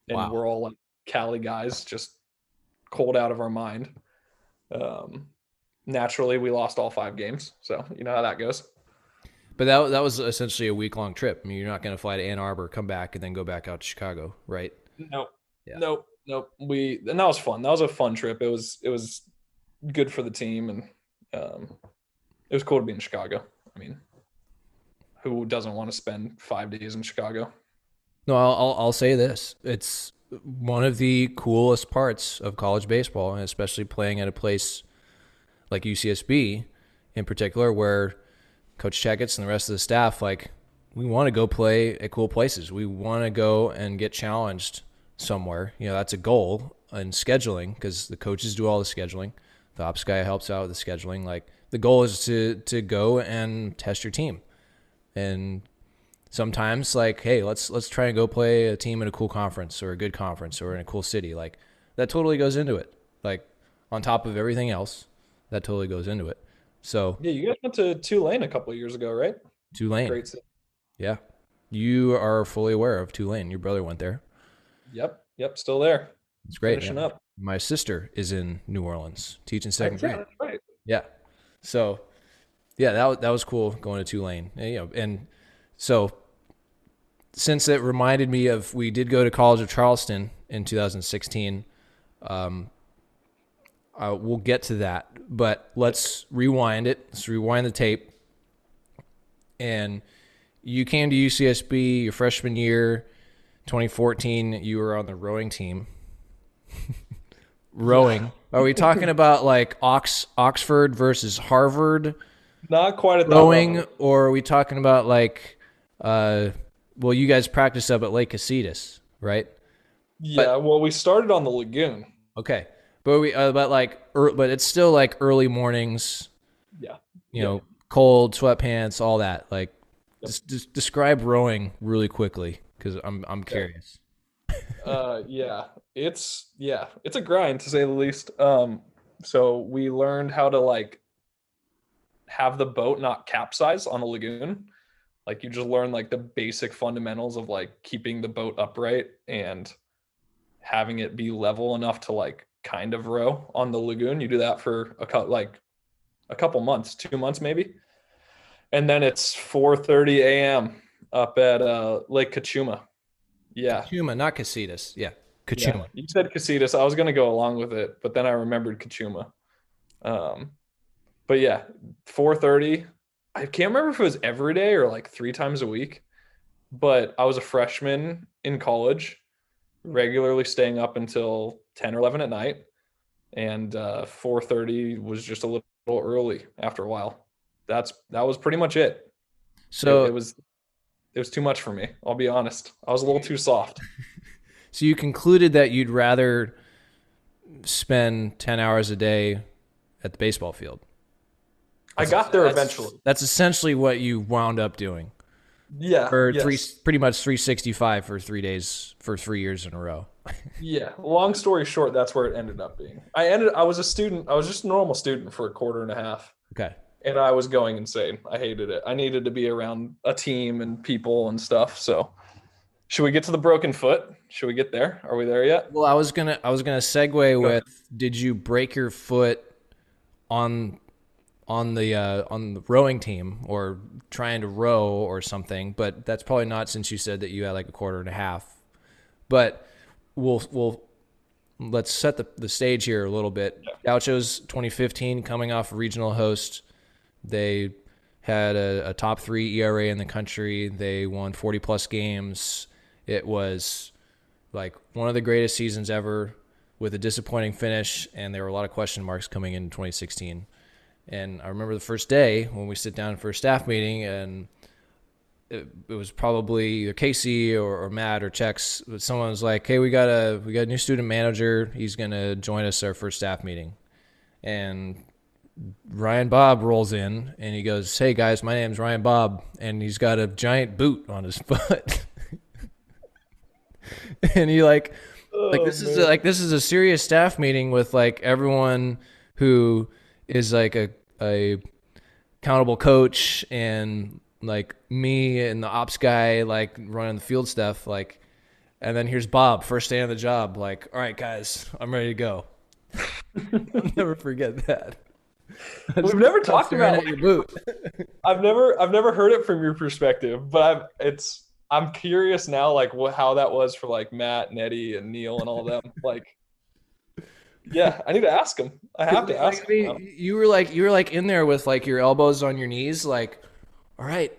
and Wow. we're all like Cali guys, just cold out of our mind. Um, naturally, we lost all five games. So you know how that goes. But that that was essentially a week long trip. I mean, you're not going to fly to Ann Arbor, come back, and then go back out to Chicago, right? Nope. Yeah. Nope. Nope. We and that was fun. That was a fun trip. It was it was good for the team and um it was cool to be in Chicago. I mean, who doesn't want to spend five days in Chicago? No, I'll, I'll I'll say this: it's one of the coolest parts of college baseball, and especially playing at a place like UCSB, in particular, where Coach Checketts and the rest of the staff like we want to go play at cool places. We want to go and get challenged somewhere. You know, that's a goal in scheduling because the coaches do all the scheduling. The ops guy helps out with the scheduling. Like the goal is to to go and test your team, and sometimes like hey let's let's try and go play a team in a cool conference or a good conference or in a cool city like that totally goes into it like on top of everything else that totally goes into it so Yeah, you guys went to Tulane a couple of years ago, right? tulane Great. city. yeah you are fully aware of tulane your brother went there Yep. Yep. Still there. it's great Finishing up. my sister is in new orleans teaching second grade right. Yeah. So, yeah, that was, that was cool going to Tulane. And, you know, and so since it reminded me of we did go to College of Charleston in 2016, um, uh, we'll get to that. But let's rewind it. Let's rewind the tape. And you came to UCSB your freshman year, 2014. You were on the rowing team. rowing. Are we talking about like Ox Oxford versus Harvard Not quite at rowing, level. or are we talking about like, uh, well, you guys practice up at Lake Casitas, right? Yeah. well, we started on the lagoon. Okay, but we uh, but like, er, but it's still like early mornings. Yeah. You know, cold sweatpants, all that. Like, just, just describe rowing really quickly because I'm I'm curious. uh yeah it's yeah it's a grind to say the least um so we learned how to like have the boat not capsize on the lagoon like you just learn like the basic fundamentals of like keeping the boat upright and having it be level enough to like kind of row on the lagoon you do that for a couple like a couple months two months maybe and then it's 4:30 a.m. up at uh lake cachuma yeah Cachuma, not Casitas. Yeah, yeah, Cachuma. you said Casitas. I was gonna go along with it, but then I remembered Cachuma. Um, but yeah, four thirty. I can't remember if it was every day or like three times a week. But I was a freshman in college, regularly staying up until ten or eleven at night, and uh, four thirty was just a little early after a while. That's that was pretty much it. So it, it was it was too much for me. I'll be honest. I was a little too soft. So you concluded that you'd rather spend 10 hours a day at the baseball field. I got there That's- eventually. That's essentially what you wound up doing Yeah. for yes. three, pretty much 365 for three days for three years in a row. Yeah. Long story short, that's where it ended up being. I ended. I was a student. I was just a normal student for a quarter and a half, Okay. and I was going insane. I hated it. I needed to be around a team and people and stuff. So, should we get to the broken foot? Should we get there? Are we there yet? Well, I was gonna I was gonna segue with did you break your foot on on the uh, on the rowing team or trying to row or something, but that's probably not since you said that you had like a quarter and a half. But we'll we'll let's set the, the stage here a little bit. Gauchos 2015 coming off regional host. They had a, a top three ERA in the country. They won 40 plus games. It was like one of the greatest seasons ever with a disappointing finish, and there were a lot of question marks coming in 2016. And I remember the first day when we sit down for a staff meeting, and it, it was probably either Casey or, or Matt or Chex. But someone was like, "Hey, we got a we got a new student manager. He's gonna join us our first staff meeting." And Ryan Bobb rolls in and he goes, "Hey guys, my name's Ryan Bobb," and he's got a giant boot on his foot. and he like like this is oh, a, like this is a serious staff meeting with like everyone who is like a a accountable coach and like me and the ops guy like running the field stuff like and then here's Bobb first day on the job like all right guys I'm ready to go. I'll never forget that. We've never talked Staring about at your boot. I've never I've never heard it from your perspective, but I've it's I'm curious now like what how that was for like Matt and Eddie and Neil and all them. like yeah, I need to ask him. I have to ask I mean, them. now. you were like you were like in there with like your elbows on your knees like all right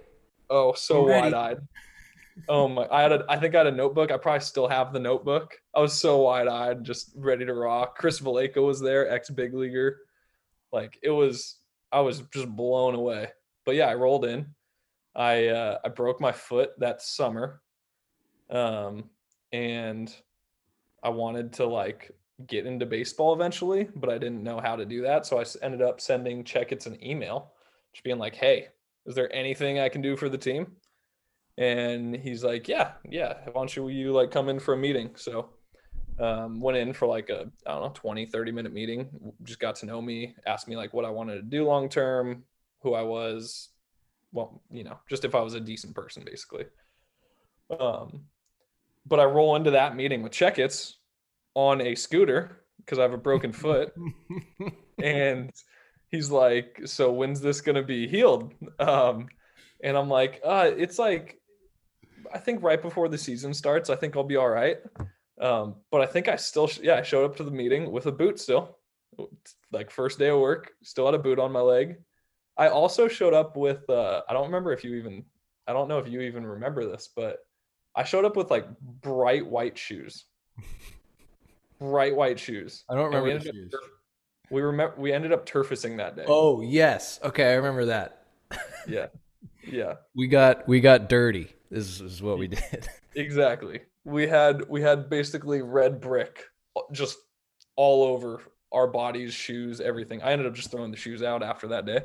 Oh, so wide eyed. Oh my! I had a. I think I had a notebook. I probably still have the notebook. I was so wide eyed, just ready to rock. Chris Valaika was there, ex big leaguer. Like it was. I was just blown away. But yeah, I rolled in. I uh, I broke my foot that summer, um, and I wanted to like get into baseball eventually, but I didn't know how to do that. So I ended up sending Checketts an email, just being like, "Hey, is there anything I can do for the team?" And he's like, "Yeah, yeah. Why don't you, you like come in for a meeting?" So um, went in for like a I don't know 20 30 minute meeting. Just got to know me, asked me like what I wanted to do long term, who I was, well, you know, just if I was a decent person, basically. Um, but I roll into that meeting with Checketts on a scooter because I have a broken foot, and he's like, "So when's this gonna be healed?" Um, and I'm like, uh, "It's like, I think right before the season starts. I think I'll be all right." Um, but I think I still, sh- yeah, I showed up to the meeting with a boot still, like first day of work, still had a boot on my leg. I also showed up with, uh, I don't remember if you even, I don't know if you even remember this, but I showed up with like bright white shoes, bright white shoes. I don't And we remember the up shoes. we remember we ended up turfacing that day. oh yes okay I remember that yeah, yeah. we got we got dirty this is what we did Exactly. We had we had basically red brick uh, just all over our bodies, shoes, everything. I ended up just throwing the shoes out after that day.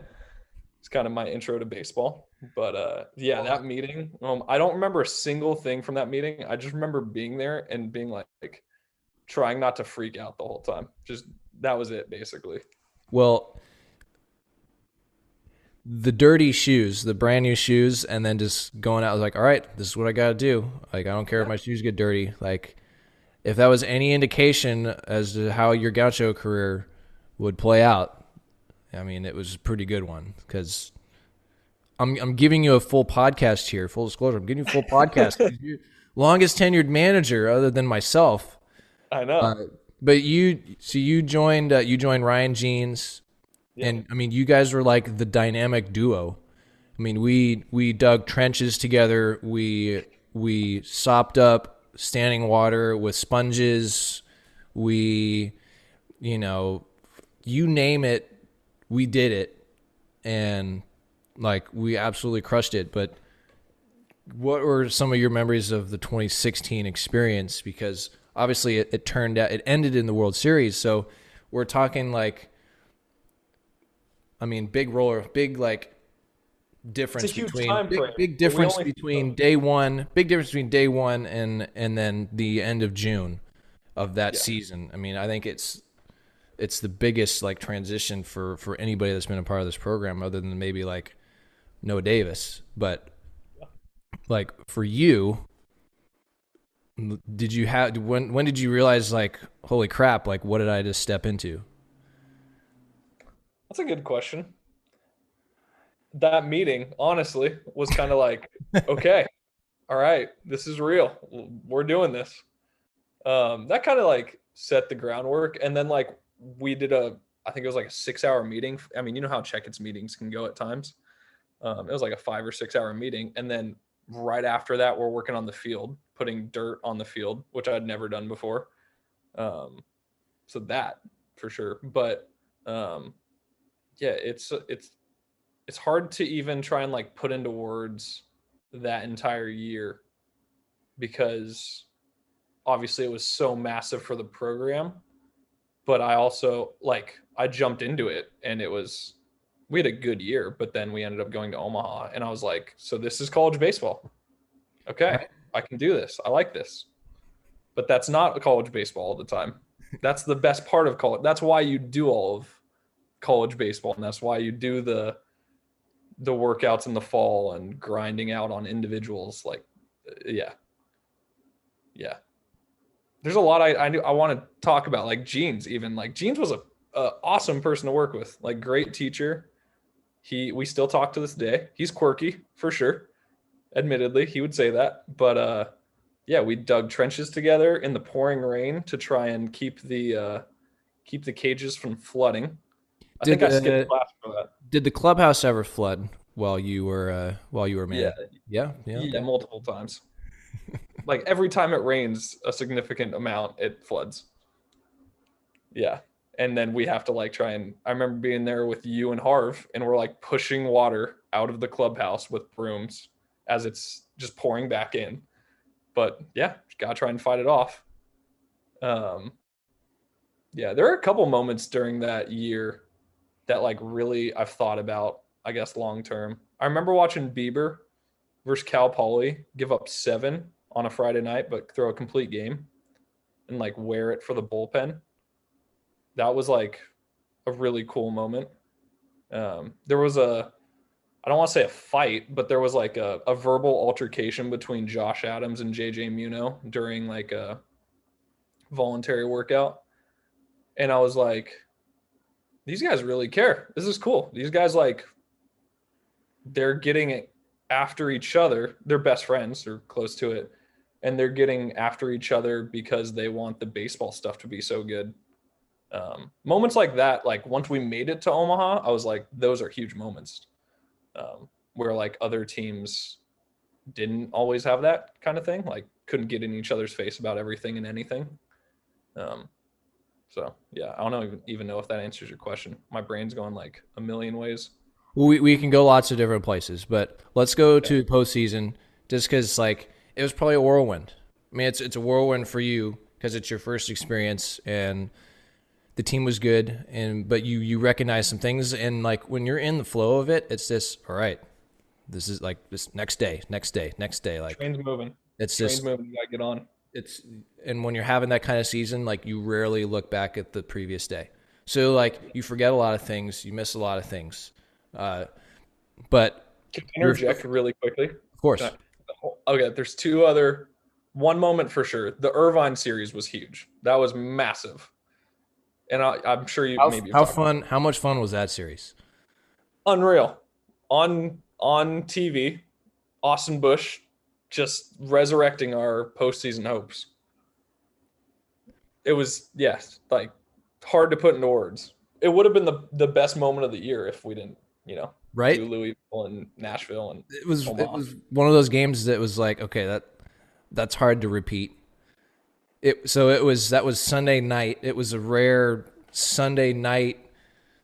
It's kind of my intro to baseball. But uh yeah, that meeting, um I don't remember a single thing from that meeting. I just remember being there and being like, like trying not to freak out the whole time. Just that was it basically. Well, the dirty shoes, the brand new shoes, and then just going out like, all right, this is what I got to do. Like, I don't care if my shoes get dirty. Like, if that was any indication as to how your gaucho career would play out, I mean, it was a pretty good one because I'm I'm giving you a full podcast here, full disclosure. I'm giving you a full podcast. longest tenured manager other than myself. I know. Uh, but you, so you joined, uh, you joined Ryan Jeans, and I mean, you guys were like the dynamic duo. I mean, we we dug trenches together. We we sopped up standing water with sponges. We, you know, you name it, we did it, and like we absolutely crushed it. But what were some of your memories of the 2016 experience? Because obviously it, it turned out it ended in the World Series, so we're talking like, I mean, big roller, big like difference between big, big difference between day one, big difference between day one and and then the end of June of that Yeah. season. I mean, I think it's it's the biggest like transition for for anybody that's been a part of this program, other than maybe like Noah Davis. But like for you, did you have when when did you realize like holy crap, like what did I just step into? That's a good question. that meeting honestly was kind of like, okay, all right, this is real. We're doing this. Um, that kind of like set the groundwork, and then like we did a, I think it was like a six-hour meeting. I mean, you know how Checketts meetings can go at times. Um, it was like a five or six-hour meeting, and then right after that, we're working on the field, putting dirt on the field, which I'd never done before. Um, so that for sure, but um, yeah, it's it's it's hard to even try and like put into words that entire year because obviously it was so massive for the program but i also like i jumped into it and it was we had a good year but then we ended up going to omaha and i was like so this is college baseball. Okay i can do this. I like this. But that's not college baseball all the time. That's the best part of college that's why you do all of college baseball and that's why you do the the workouts in the fall and grinding out on individuals like uh, yeah. Yeah. There's a lot i i, I want to talk about like jeans even. Like jeans was a, a awesome person to work with. Like great teacher he we still talk to this day he's quirky for sure admittedly he would say that but uh yeah we dug trenches together in the pouring rain to try and keep the uh keep the cages from flooding I Did think I the- skipped class for that. Did the clubhouse ever flood while you were uh, while you were man? Yeah, yeah, yeah. yeah, multiple times. like every time it rains a significant amount, it floods. Yeah. And then we have to like try and I remember being there with you and Harv and we're like pushing water out of the clubhouse with brooms as it's just pouring back in. But yeah, gotta try and fight it off. Um yeah, there are a couple moments during that year that like really I've thought about, I guess, long term. I remember watching Bieber versus Cal Poly give up seven on a Friday night, but throw a complete game and like wear it for the bullpen. That was like a really cool moment. Um, there was a, I don't want to say a fight, but there was like a, a verbal altercation between Josh Adams and JJ Muno during like a voluntary workout. And I was like, these guys really care. This is cool. These guys like they're getting it after each other. They're best friends or close to it. And they're getting after each other because they want the baseball stuff to be so good. Um, moments like that, like once we made it to Omaha, I was like, those are huge moments. Um, where like other teams didn't always have that kind of thing, like couldn't get in each other's face about everything and anything. Um, so yeah, I don't even, even know if that answers your question. My brain's going like a million ways. Well, we, we can go lots of different places, but let's go to postseason just because like it was probably a whirlwind. I mean, it's it's a whirlwind for you because it's your first experience and the team was good and but you you recognize some things and like when you're in the flow of it, it's just all right. This is like this next day, next day, next day. Like Train's moving. it's Train's just moving. You gotta get on. it's and when you're having that kind of season like you rarely look back at the previous day so like you forget a lot of things you miss a lot of things uh, but Can I interject really quickly? of course Okay, there's two other. One moment for sure. The Irvine series was huge. That was massive, and I, I'm sure you how, maybe how fun how much fun was that series unreal on on TV. Austin Bush just resurrecting our postseason hopes. It was yes, like hard to put into words. It would have been the the best moment of the year if we didn't, you know, right do Louisville and Nashville and it was it was one of those games that was like okay that that's hard to repeat it so it was that was sunday night it was a rare sunday night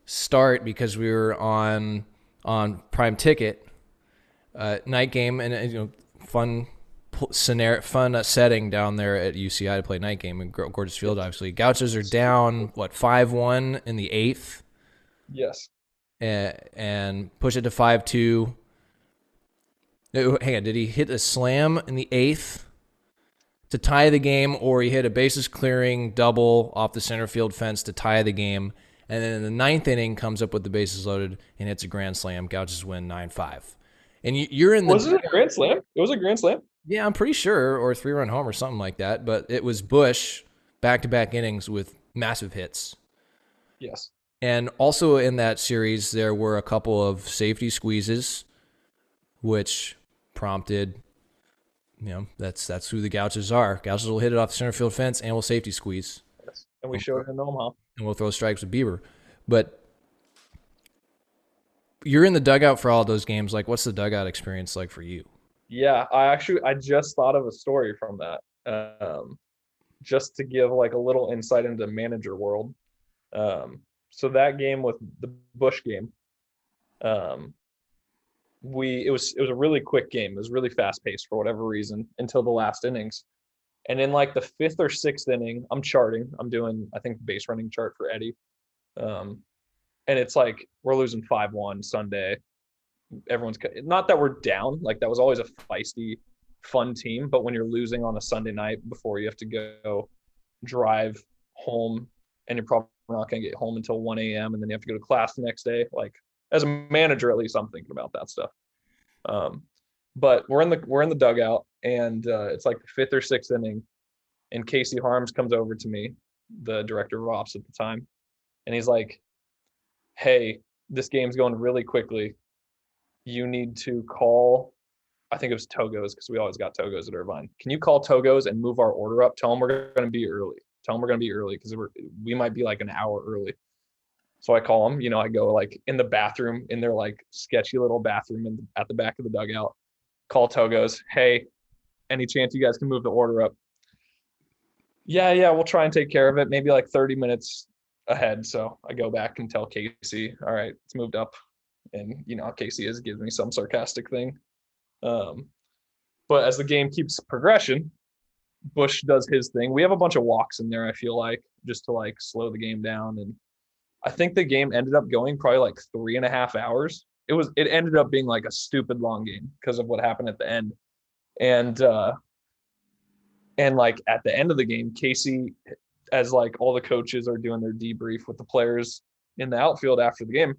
start because we were on on prime ticket uh, night game and uh, you know fun scenario fun uh, setting down there at UCI to play night game in Gorgeous Field obviously Gauchos are down what 5-1 in the 8th yes. and, and push it to five two. Hang on, did he hit a slam in the eighth to tie the game, or he hit a bases clearing double off the center field fence to tie the game? And then in the ninth inning, comes up with the bases loaded and hits a grand slam. Gauchos win nine five. And you, you're in the Was it a grand slam? It was a grand slam. yeah, I'm pretty sure, or three run home or something like that. But it was Bush back to back innings with massive hits. Yes. And also in that series, there were a couple of safety squeezes, which prompted, you know, that's that's who the Gauchos are. Gauchos will hit it off the center field fence and we'll safety squeeze, Yes. And we showed it in Omaha. and we'll throw strikes with Bieber. But you're in the dugout for all those games. Like, what's the dugout experience like for you? Yeah, I actually I just thought of a story from that. Um, just to give like a little insight into manager world. Um, so that game with the Bush game, um, we it was it was a really quick game. It was really fast paced for whatever reason until the last innings. And in like the fifth or sixth inning, I'm charting. I'm doing I think base running chart for Eddie. Um, and it's like we're losing five one Sunday. Everyone's not that we're down. Like that was always a feisty, fun team. But when you're losing on a Sunday night before you have to go drive home, and you're probably not going to get home until 1 a.m. and then you have to go to class the next day. Like as a manager, at least I'm thinking about that stuff. Um, but we're in the we're in the dugout, and uh, it's like the fifth or sixth inning, and Casey Harms comes over to me, the director of ops at the time, and he's like, "Hey, this game's going really quickly. You need to call." I think it was Togos because we always got Togos at Irvine. Can you call Togos and move our order up? Tell them we're going to be early. Tell them we're going to be early because we might be like an hour early. So I call them. You know, I go like in the bathroom in their like sketchy little bathroom in, at the back of the dugout. Call Togos. Hey, any chance you guys can move the order up? Yeah, yeah, we'll try and take care of it. Maybe like 30 minutes ahead. So I go back and tell Casey, all right, it's moved up. And you know, Casey is gives me some sarcastic thing. Um, but as the game keeps progression, Bush does his thing. We have a bunch of walks in there, I feel like, just to like slow the game down. And I think the game ended up going probably like three and a half hours. It was it ended up being like a stupid long game because of what happened at the end. And uh and like at the end of the game, Casey, as like all the coaches are doing their debrief with the players in the outfield after the game,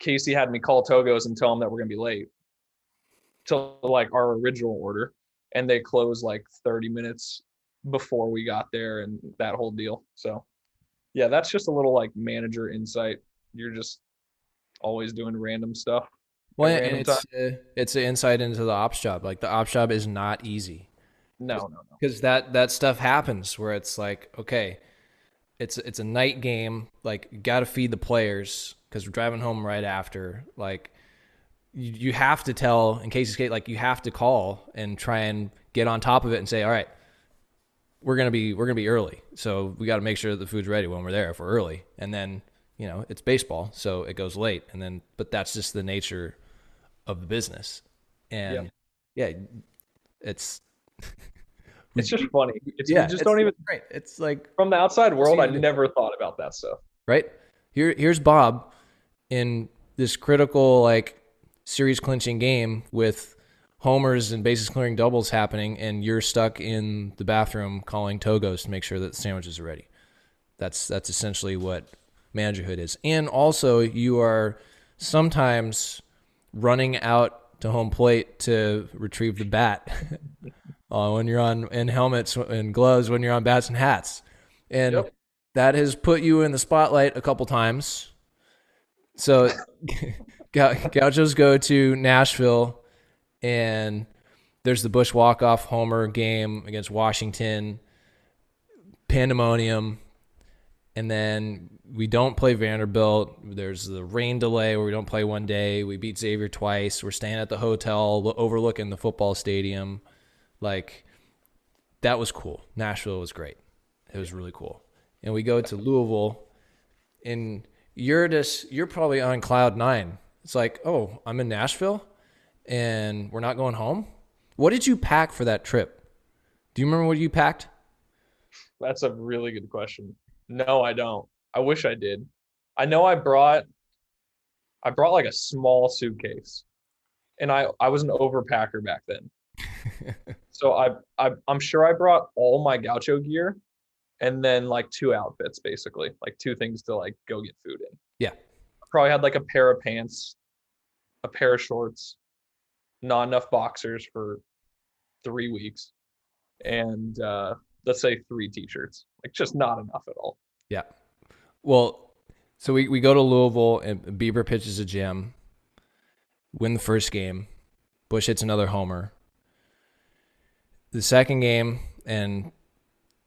Casey had me call Togos and tell them that we're gonna be late to like our original order and they closed like 30 minutes before we got there and that whole deal so yeah that's just a little like manager insight you're just always doing random stuff Well, random it's uh, it's an insight into the ops job. Like the ops job is not easy no no no because that that stuff happens where it's like, okay, it's it's a night game. Like you got to feed the players because we're driving home right after. Like you, you have to tell in case, like you have to call and try and get on top of it and say, all right, we're gonna be we're gonna be early, so we got to make sure that the food's ready when we're there if we're early, and then you know it's baseball, so it goes late, and then but that's just the nature of the business, and yeah, it's it's just funny. It's, yeah, you just don't even great. It's like from the outside world i never thought about that stuff. Right? Here. Here's Bobb in this critical like series clinching game with homers and bases clearing doubles happening, and you're stuck in the bathroom calling Togos to make sure that the sandwiches are ready. That's that's essentially what managerhood is, and also you are sometimes running out to home plate to retrieve the bat uh, when you're on in helmets and gloves when you're on bats and hats, and Yep. that has put you in the spotlight a couple times. So Gauchos go to Nashville, and there's the Bush walk off homer game against Washington, pandemonium, and then we don't play Vanderbilt. There's the rain delay where we don't play one day. We beat Xavier twice. We're staying at the hotel overlooking the football stadium. Like that was cool. Nashville was great. It was really cool. And we go to Louisville, and you're just you're probably on cloud nine. It's like, oh, I'm in Nashville, and we're not going home. What did you pack for that trip? Do you remember what you packed? That's a really good question. No, I don't. I wish I did. I know I brought I brought like a small suitcase. And I I was an overpacker back then. so I, I I'm sure I brought all my gaucho gear and then like two outfits basically, like two things to like go get food in. Yeah. Probably had like a pair of pants, a pair of shorts, not enough boxers for 3 weeks and uh let's say three t-shirts. Like just not enough at all. Yeah. Well, So we, we go to Louisville and Bieber pitches a gem, win the first game. Bush hits another homer. The second game, and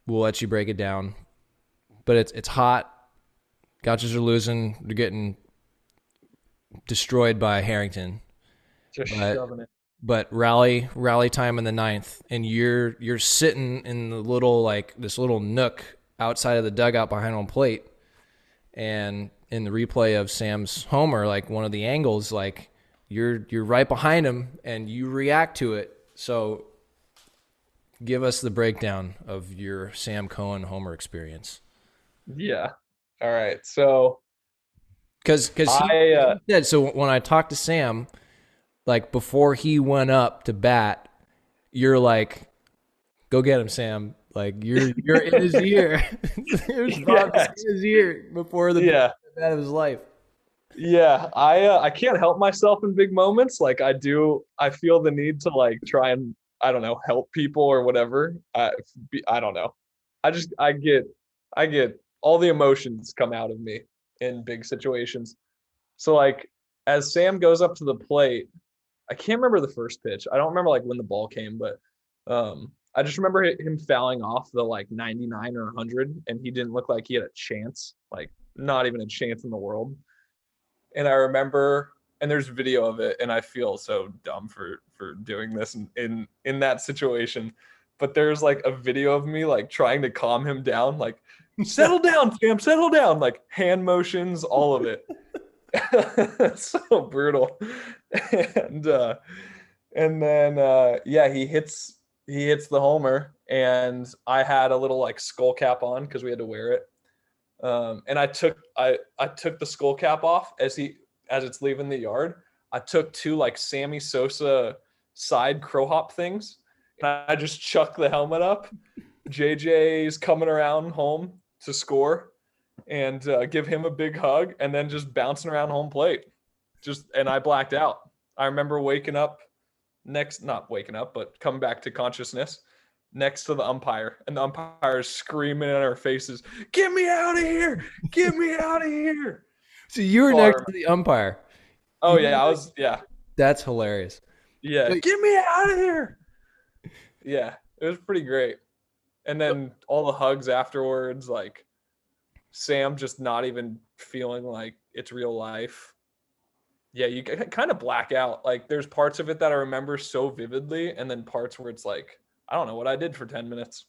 we'll let you break it down. But it's it's hot. Gauchos are losing. They're getting destroyed by Harrington. Just But- shoving it. But rally rally time in the ninth, and you're you're sitting in the little like this little nook outside of the dugout behind home plate, and in the replay of Sam's homer, like one of the angles, like you're you're right behind him and you react to it. So give us the breakdown of your Sam Cohen homer experience. Yeah. All right. So Because because I, uh, he said so when I talked to Sam, like before he went up to bat, you're like, "Go get him, Sam!" Like you're you're in his ear. Dropped Yes. in his ear before the yeah, bat of his life. yeah. I uh, I can't help myself in big moments. Like I do. I feel the need to like try and I don't know help people or whatever. I be- I don't know. I just I get I get all the emotions come out of me in big situations. So like as Sam goes up to the plate, I can't remember the first pitch. I don't remember like when the ball came, but um I just remember him fouling off the like 99 or 100 and he didn't look like he had a chance, like not even a chance in the world. And I remember and there's video of it and I feel so dumb for for doing this in in, in that situation. But there's like a video of me like trying to calm him down like settle down, Sam, settle down, like hand motions, all of it. so brutal. And uh and then uh yeah, he hits he hits the homer and I had a little like skull cap on because we had to wear it. Um and I took I I took the skull cap off as he as it's leaving the yard. I took two like Sammy Sosa side crow hop things and I just chucked the helmet up. JJ's coming around home to score and uh, give him a big hug and then just bouncing around home plate. Just and I blacked out. I remember waking up next not waking up but coming back to consciousness next to the umpire and the umpire is screaming in our faces, "Get me out of here! Get me out of here!" So you were next to the umpire. Oh yeah, I was yeah. That's hilarious. Yeah, Like- get me out of here. Yeah, it was pretty great. And then all the hugs afterwards, like Sam just not even feeling like it's real life. Yeah, you kind of black out. Like there's parts of it that I remember so vividly, and then parts where it's like, I don't know what I did for 10 minutes.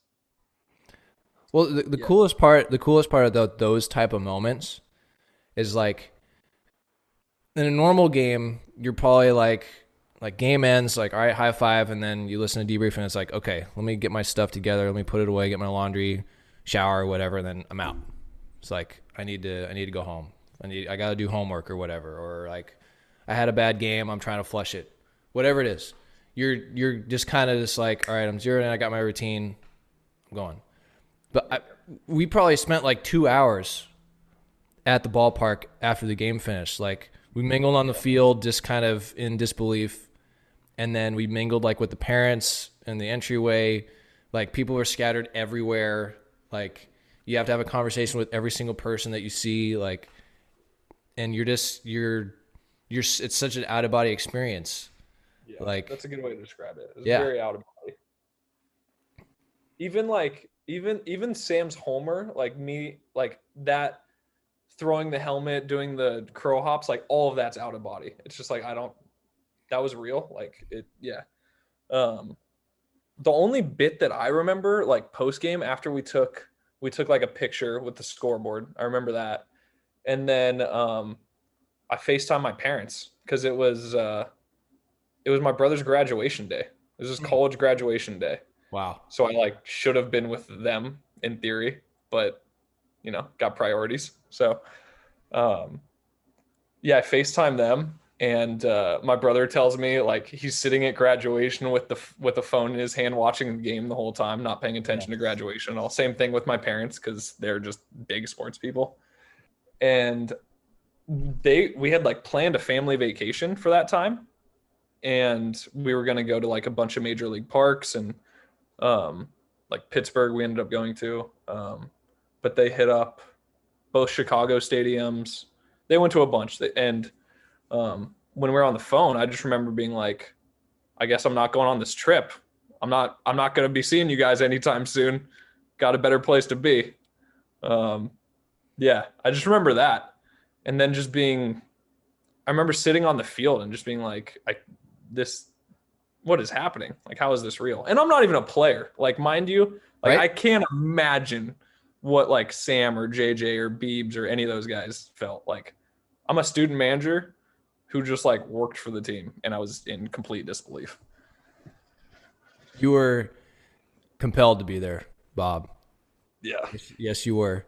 Well, the, the Yeah. coolest part, the coolest part of tho- those type of moments is like in a normal game, you're probably like, like game ends, like all right, high five, and then you listen to debrief, and it's like, okay, let me get my stuff together, let me put it away, get my laundry, shower, whatever, and then I'm out. It's like I need to, I need to go home. I need, I got to do homework or whatever, or like I had a bad game, I'm trying to flush it, whatever it is. You're, you're just kind of just like, all right, I'm zeroing in, I got my routine, I'm going. But I, we probably spent like two hours at the ballpark after the game finished. Like we mingled on the field, just kind of in disbelief, and then we mingled like with the parents in the entryway. Like people were scattered everywhere. Like you have to have a conversation with every single person that you see. Like, and you're just you're you're. It's such an out of body experience. Yeah, Like- that's a good way to describe it. It's Yeah. very out of body. Even like even even Sam's homer, like me, like that throwing the helmet, doing the crow hops, like all of that's out of body. It's just like I don't that was real. Like it yeah. Um the only bit that I remember, like post game after we took we took like a picture with the scoreboard. I remember that. And then um I FaceTime my parents because it was uh it was my brother's graduation day. It was his Hmm. college graduation day. Wow. So I like should have been with them in theory, but you know, got priorities. So um yeah, I FaceTime them and uh my brother tells me like he's sitting at graduation with the with the phone in his hand watching the game the whole time, not paying attention to graduation all. Same thing with my parents cuz they're just big sports people. And they we had like planned a family vacation for that time and we were going to go to like a bunch of major league parks and um like Pittsburgh we ended up going to um but they hit up both Chicago stadiums. They went to a bunch. And um, when we were on the phone, I just remember being like, I guess I'm not going on this trip. I'm not I'm not going to be seeing you guys anytime soon. Got a better place to be. Um, yeah, I just remember that. And then just being I remember sitting on the field and just being like, I this what is happening? Like how is this real? And I'm not even a player. Like mind you, like Right. I can't imagine what like Sam or JJ or Beebs or any of those guys felt like. I'm a student manager who just like worked for the team and I was in complete disbelief. You were compelled to be there, Bobb. Yeah. Yes, you were.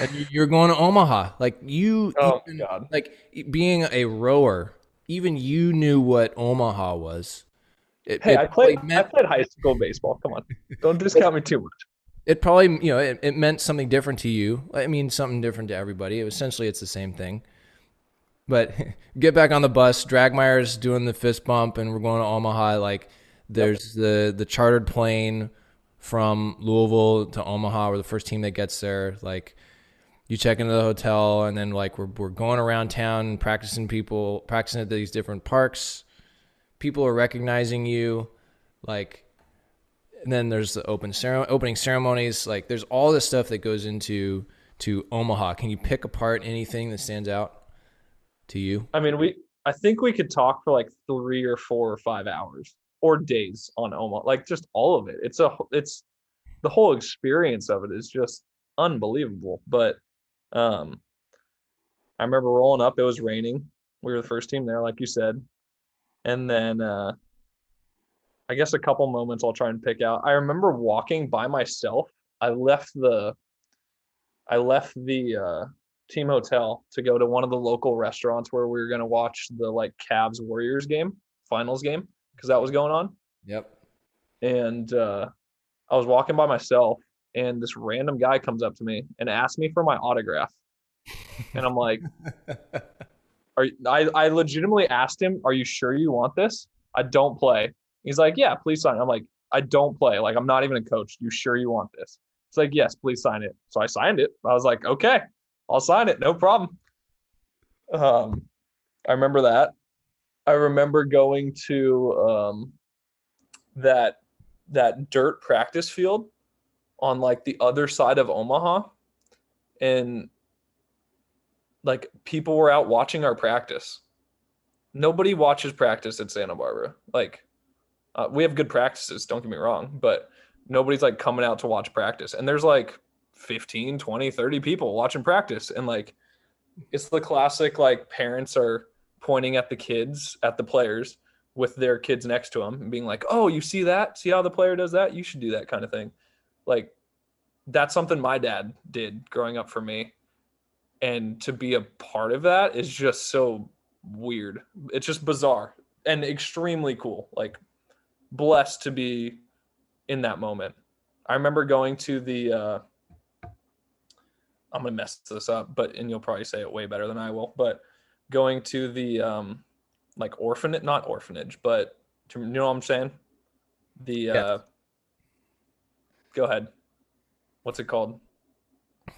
And you- you're going to Omaha. Like you, Oh even- god. like being a rower, even you knew what Omaha was. It, Hey, it I played probably I played high school baseball. Come on. Don't discount me too much. it probably you know it, it meant something different to you. I mean, something different to everybody. It was, essentially it's the same thing. But get back on the bus. Dragmeyer's doing the fist bump, and we're going to Omaha. Like there's the the chartered plane from Louisville to Omaha. We're the first team that gets there. Like you check into the hotel, and then like we're we're going around town practicing people practicing at these different parks. People are recognizing you, like and then there's the open ceremony, opening ceremonies. Like there's all this stuff that goes into to Omaha. Can you pick apart anything that stands out to you? I mean, we I think we could talk for like three or four or five hours or days on Omaha, like just all of it. It's a it's the whole experience of it is just unbelievable. But um, I remember rolling up. It was raining. We were the first team there, like you said, and then uh, I guess a couple moments I'll try and pick out. I remember walking by myself. I left the I left the uh, team hotel to go to one of the local restaurants where we were going to watch the like Cavs Warriors game, finals game, because that was going on. Yep. And uh, I was walking by myself, and this random guy comes up to me and asks me for my autograph. And I'm like, "Are you- I? I legitimately asked him, "Are you sure you want this? I don't play." He's like, "Yeah, please sign." it." I'm like, "I don't play. Like, I'm not even a coach. You sure you want this?" It's like, "Yes, please sign it." So I signed it. I was like, "Okay." I'll sign it, no problem. Um, I remember that. I remember going to um, that that dirt practice field on like the other side of Omaha, and like people were out watching our practice. Nobody watches practice at Santa Barbara. Like, uh, we have good practices, don't get me wrong, but nobody's like coming out to watch practice. And there's like 15 20 30 people watching practice. And like it's the classic like parents are pointing at the kids at the players with their kids next to them and being like oh you see that? See how the player does that? You should do that kind of thing. Like that's something my dad did growing up for me. And to be a part of that is just so weird. It's just bizarre and extremely cool. Like blessed to be in that moment. I remember going to the uh I'm gonna mess this up, but and you'll probably say it way better than I will. But going to the um like orphanage, not orphanage, but you know what I'm saying? The Yeah. uh go ahead. What's it called?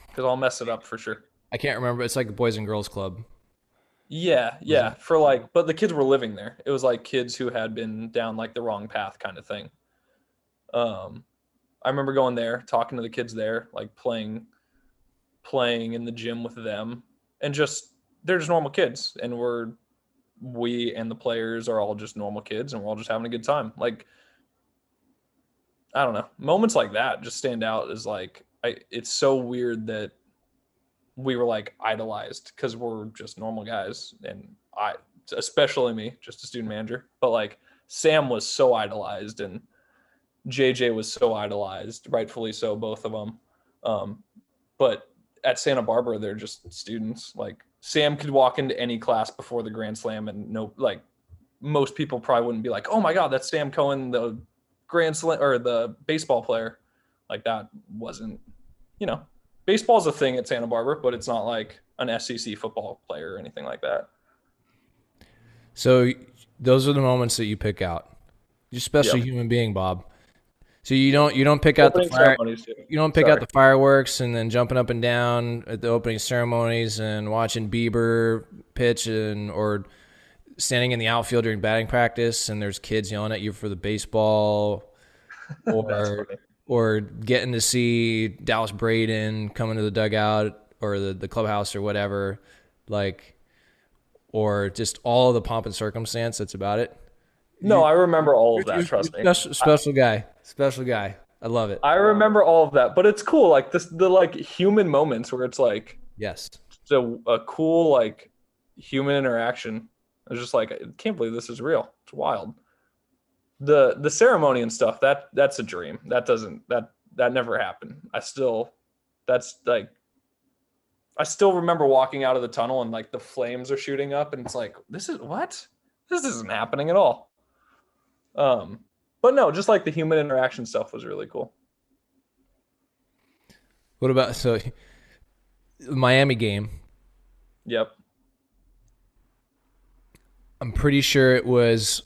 Because I'll mess it up for sure. I can't remember. It's like a Boys and Girls Club. Yeah, yeah. For like, but the kids were living there. It was like kids who had been down like the wrong path kind of thing. Um, I remember going there, talking to the kids there, like playing, playing in the gym with them, and just they're just normal kids, and we're we and the players are all just normal kids, and we're all just having a good time. Like, I don't know, moments like that just stand out as like I. It's so weird that we were like idolized because we're just normal guys and i especially me just a student manager but like sam was so idolized and jj was so idolized rightfully so both of them um, but at santa barbara they're just students like sam could walk into any class before the grand slam and no like most people probably wouldn't be like oh my god that's sam cohen the grand slam or the baseball player like that wasn't you know baseball's a thing at Santa Barbara, but it's not like an SEC football player or anything like that. So those are the moments that you pick out. You're a special Yep. human being, Bobb. So you don't you don't pick out the fire, you don't pick out the fireworks and then jumping up and down at the opening ceremonies and watching Bieber pitch and or standing in the outfield during batting practice and there's kids yelling at you for the baseball or or getting to see Dallas Braden coming to the dugout or the, the clubhouse or whatever like or just all of the pomp and circumstance that's about it. No, I remember all of You're- that. Trust you're me. Special, special guy. Special guy. I love it. I remember all of that, but it's cool. Like this, the like human moments where it's like yes. it's a, a cool like human interaction. I was just like, I can't believe this is real. It's wild. The the ceremony and stuff that that's a dream. That doesn't that that never happened. I still that's like I still remember walking out of the tunnel and like the flames are shooting up and it's like this is what this isn't happening at all. Um, but no, just like the human interaction stuff was really cool. What about so Miami game? Yep. I'm pretty sure it was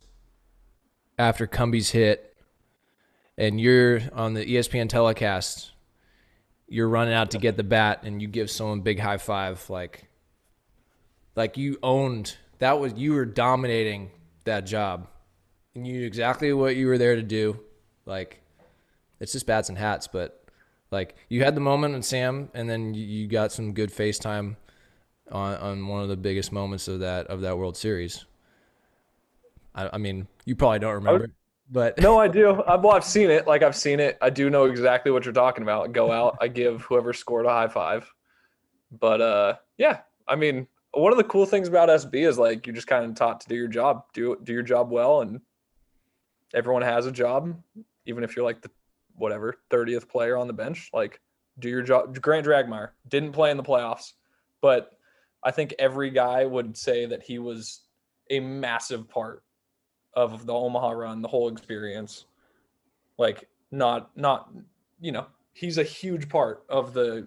after Cumby's hit, and you're on the ESPN telecast. You're running out to get the bat, and you give someone a big high five, like, like you owned that was you were dominating that job, and you knew exactly what you were there to do. Like, it's just bats and hats, but like you had the moment with Sam, and then you, you got some good FaceTime on on one of the biggest moments of that of that World Series. I, I mean, you probably don't remember, it, but No, I do. I've, well, I've seen it. Like I've seen it. I do know exactly what you're talking about. I go out, I give whoever scored a high five. But uh, yeah, I mean, one of the cool things about SB is like you're just kind of taught to do your job, do do your job well, and everyone has a job, even if you're like the whatever 30th player on the bench. Like, do your job. Grant Dragmeyer didn't play in the playoffs, but I think every guy would say that he was a massive part of the Omaha run, the whole experience. Like not not you know, he's a huge part of the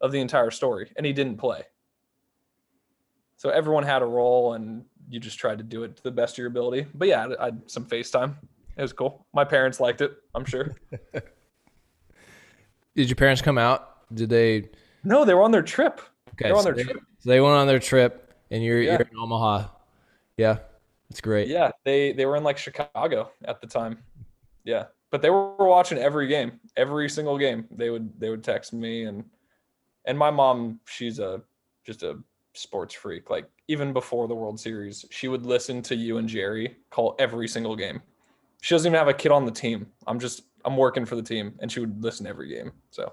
of the entire story and he didn't play. So everyone had a role and you just tried to do it to the best of your ability. But yeah, I had some FaceTime. It was cool. My parents liked it, I'm sure. did your parents come out? Did they? No, they were on their trip. Okay, They're on so their they, trip. so they went on their trip, and you're Yeah. you're in Omaha. Yeah, that's great. Yeah, they they were in like Chicago at the time. Yeah, but they were watching every game, every single game. They would they would text me and and my mom, she's a just a sports freak. Like even before the World Series, she would listen to you and Jerry call every single game. She doesn't even have a kid on the team. I'm just I'm working for the team, and she would listen every game. So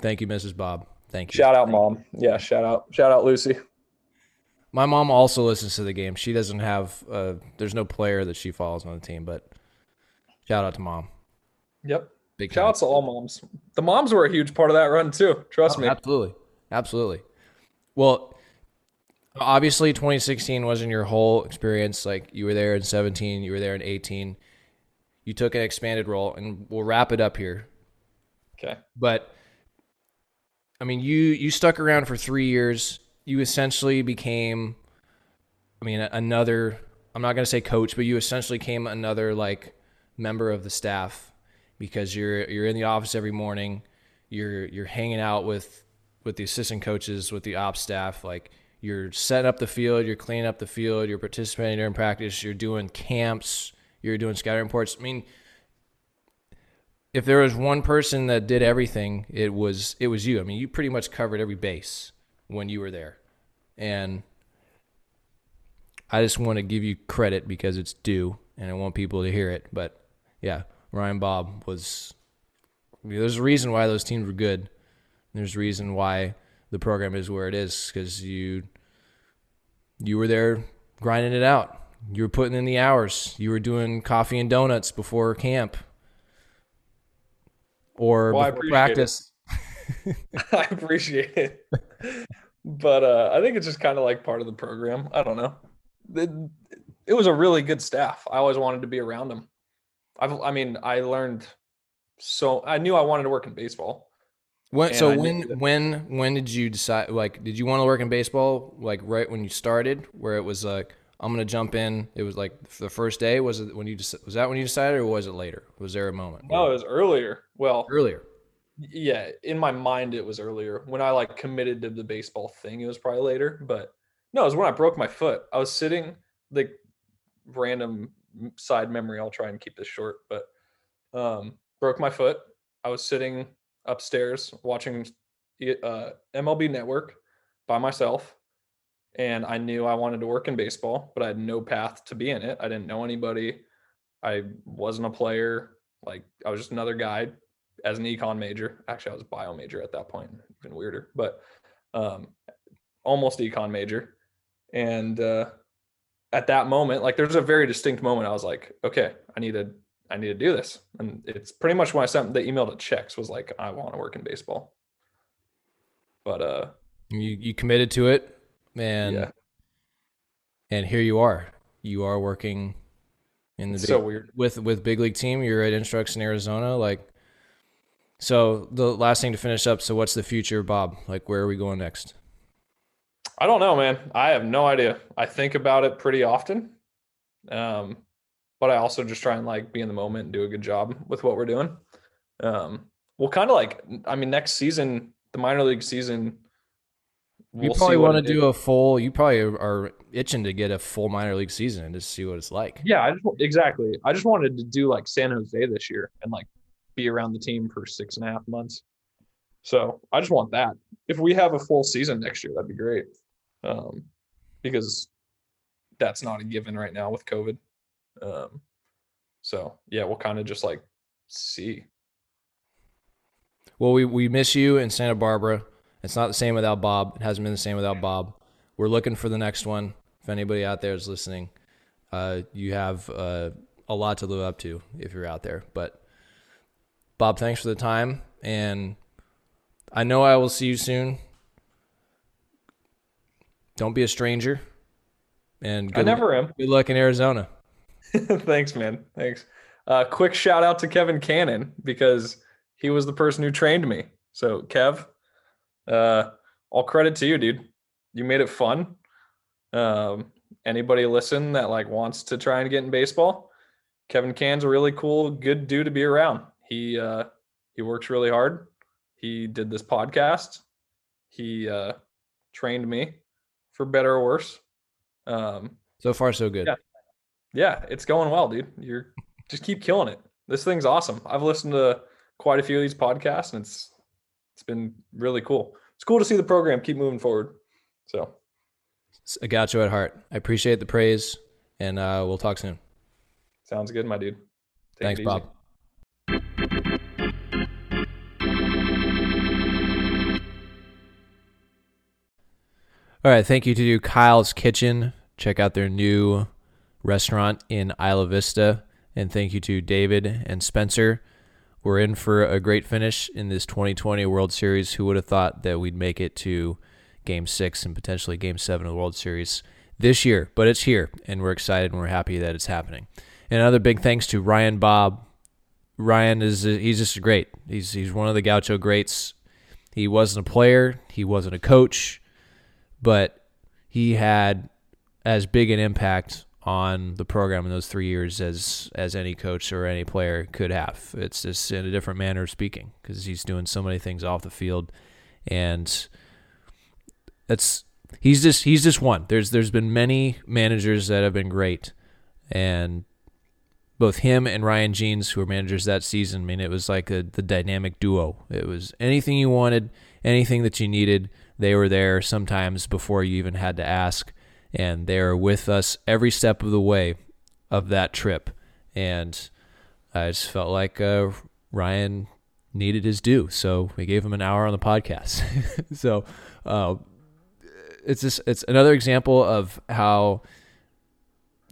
Thank you, Mrs. Bobb. Thank you. shout out, mom. Yeah, shout out, shout out, Lucy. My mom also listens to the game. She doesn't have. Uh, there's no player that she follows on the team, but shout out to mom. Yep. Big Shout out to all moms. The moms were a huge part of that run too. Trust Oh, me. Absolutely. Absolutely. Well, obviously 2016 wasn't your whole experience. Like you were there in 17, you were there in 18. You took an expanded role and we'll wrap it up here. Okay. But I mean, you you stuck around for 3 years. You essentially became I mean, another I'm not going to say coach, but you essentially came another like member of the staff because you're you're in the office every morning. You're you're hanging out with with the assistant coaches, with the ops staff, like you're setting up the field, you're cleaning up the field, you're participating during practice, you're doing camps, you're doing scouting reports. I mean, if there was one person that did everything, it was it was you. I mean, you pretty much covered every base when you were there. And I just want to give you credit because it's due and I want people to hear it. But yeah, Ryan Bobb was I mean, there's a reason why those teams were good. There's a reason why the program is where it is because you you were there grinding it out. You were putting in the hours. You were doing coffee and donuts before camp or Well, before practice. I appreciate it. But uh, I think it's just kind of like part of the program. I don't know. It, it was a really good staff. I always wanted to be around them. I've, I mean, I learned so I knew I wanted to work in baseball. When, And so I when that- when when did you decide? Like, did you want to work in baseball? Like right when you started, where it was like, I'm gonna jump in. It was like the first day. Was it when you just was that when you decided, or was it later? Was there a moment? No, it was earlier. Well, earlier. yeah, in my mind it was earlier. When I like committed to the baseball thing, it was probably later. But no, it was when I broke my foot. I was sitting like random side memory. I'll try and keep this short, but um, broke my foot. I was sitting upstairs watching uh, MLB Network by myself, and I knew I wanted to work in baseball, but I had no path to be in it. I didn't know anybody. I wasn't a player. Like I was just another guy as an econ major. Actually, I was bio major at that point, even weirder, but um, almost econ major. And uh, at that moment, like there's a very distinct moment. I was like, okay, I need to, I need to do this. And it's pretty much when I sent the email to checks was like, I want to work in baseball. But uh, you you committed to it, and yeah, and here you are. You are working in the big, so weird. with with big league team. You're at Instruction in Arizona, like. So the last thing to finish up. So what's the future, Bobb? Like, where are we going next? I don't know, man. I have no idea. I think about it pretty often. Um, but I also just try and like be in the moment and do a good job with what we're doing. Um, we'll kind of like, I mean, next season, the minor league season, You we'll probably want to do a full. You probably are itching to get a full minor league season and just see what it's like. Yeah, I just, exactly. I just wanted to do like San Jose this year and like be around the team for six and a half months. So I just want that. If we have a full season next year, that'd be great. Um, because that's not a given right now with COVID. Um, so yeah, we'll kind of just like see. Well, we, we miss you in Santa Barbara. It's not the same without Bobb. It hasn't been the same without Bobb. We're looking for the next one. If anybody out there is listening, uh, you have uh, a lot to live up to if you're out there. But Bobb, thanks for the time, and I know I will see you soon. Don't be a stranger, and I never am. good luck in Arizona. Thanks, man. Thanks. Uh, quick shout out to Kevin Cannon because he was the person who trained me. So, Kev, uh, all credit to you, dude. You made it fun. Um, anybody listen that like wants to try and get in baseball, Kevin Cann's a really cool, good dude to be around. He uh, he works really hard. He did this podcast. He uh, trained me for better or worse. Um, So far, so good. Yeah. Yeah, it's going well, dude. You're just keep killing it. This thing's awesome. I've listened to quite a few of these podcasts, and it's it's been really cool. It's cool to see the program keep moving forward. So I got you at heart. I appreciate the praise, and uh, we'll talk soon. sounds good, my dude. Take Thanks. Bobb. All right, thank you to Kyle's Kitchen. Check out their new restaurant in Isla Vista. And thank you to David and Spencer. We're in for a great finish in this 2020 World Series. Who would have thought that we'd make it to game six and potentially game seven of the World Series this year? But it's here, and we're excited and we're happy that it's happening. And another big thanks to Ryan Bobb. Ryan is he's just great. He's he's one of the Gaucho greats. He wasn't a player, he wasn't a coach, but he had as big an impact on the program in those three years as as any coach or any player could have. It's just in a different manner of speaking because he's doing so many things off the field, and that's he's just he's just one. There's there's been many managers that have been great, and both him and Ryan Jeans, who were managers that season, I mean, it was like a, the dynamic duo. It was anything you wanted, anything that you needed, they were there sometimes before you even had to ask. And they are with us every step of the way of that trip. And I just felt like uh, Ryan needed his due. So we gave him an hour on the podcast. so uh, it's just, it's another example of how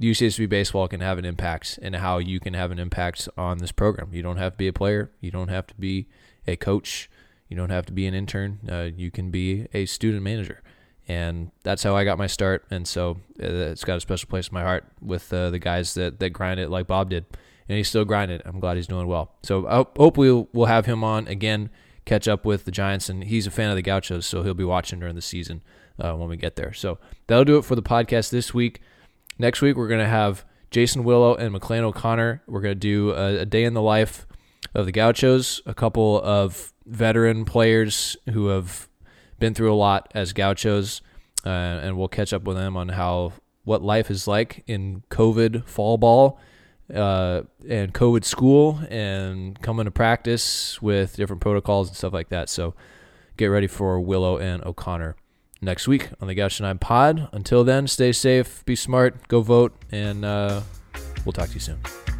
UCSB baseball can have an impact and how you can have an impact on this program. You don't have to be a player. You don't have to be a coach. You don't have to be an intern. Uh, you can be a student manager. And that's how I got my start. And so uh, it's got a special place in my heart with uh, the guys that, that grind it like Bobb did. And he's still grinding. I'm glad he's doing well. So I hope, we'll, we'll have him on again, catch up with the Giants. And he's a fan of the Gauchos, so he'll be watching during the season uh, when we get there. So that'll do it for the podcast this week. Next week, we're to have Jason Willow and McLean O'Connor. We're to do a, a day in the life of the Gauchos, a couple of veteran players who have been through a lot as Gauchos, uh, and we'll catch up with them on how what life is like in COVID fall ball uh, and COVID school and coming to practice with different protocols and stuff like that. So get ready for Willow and O'Connor next week on the Gaucho 9 pod. Until then, stay safe, be smart, go vote, and uh, we'll talk to you soon.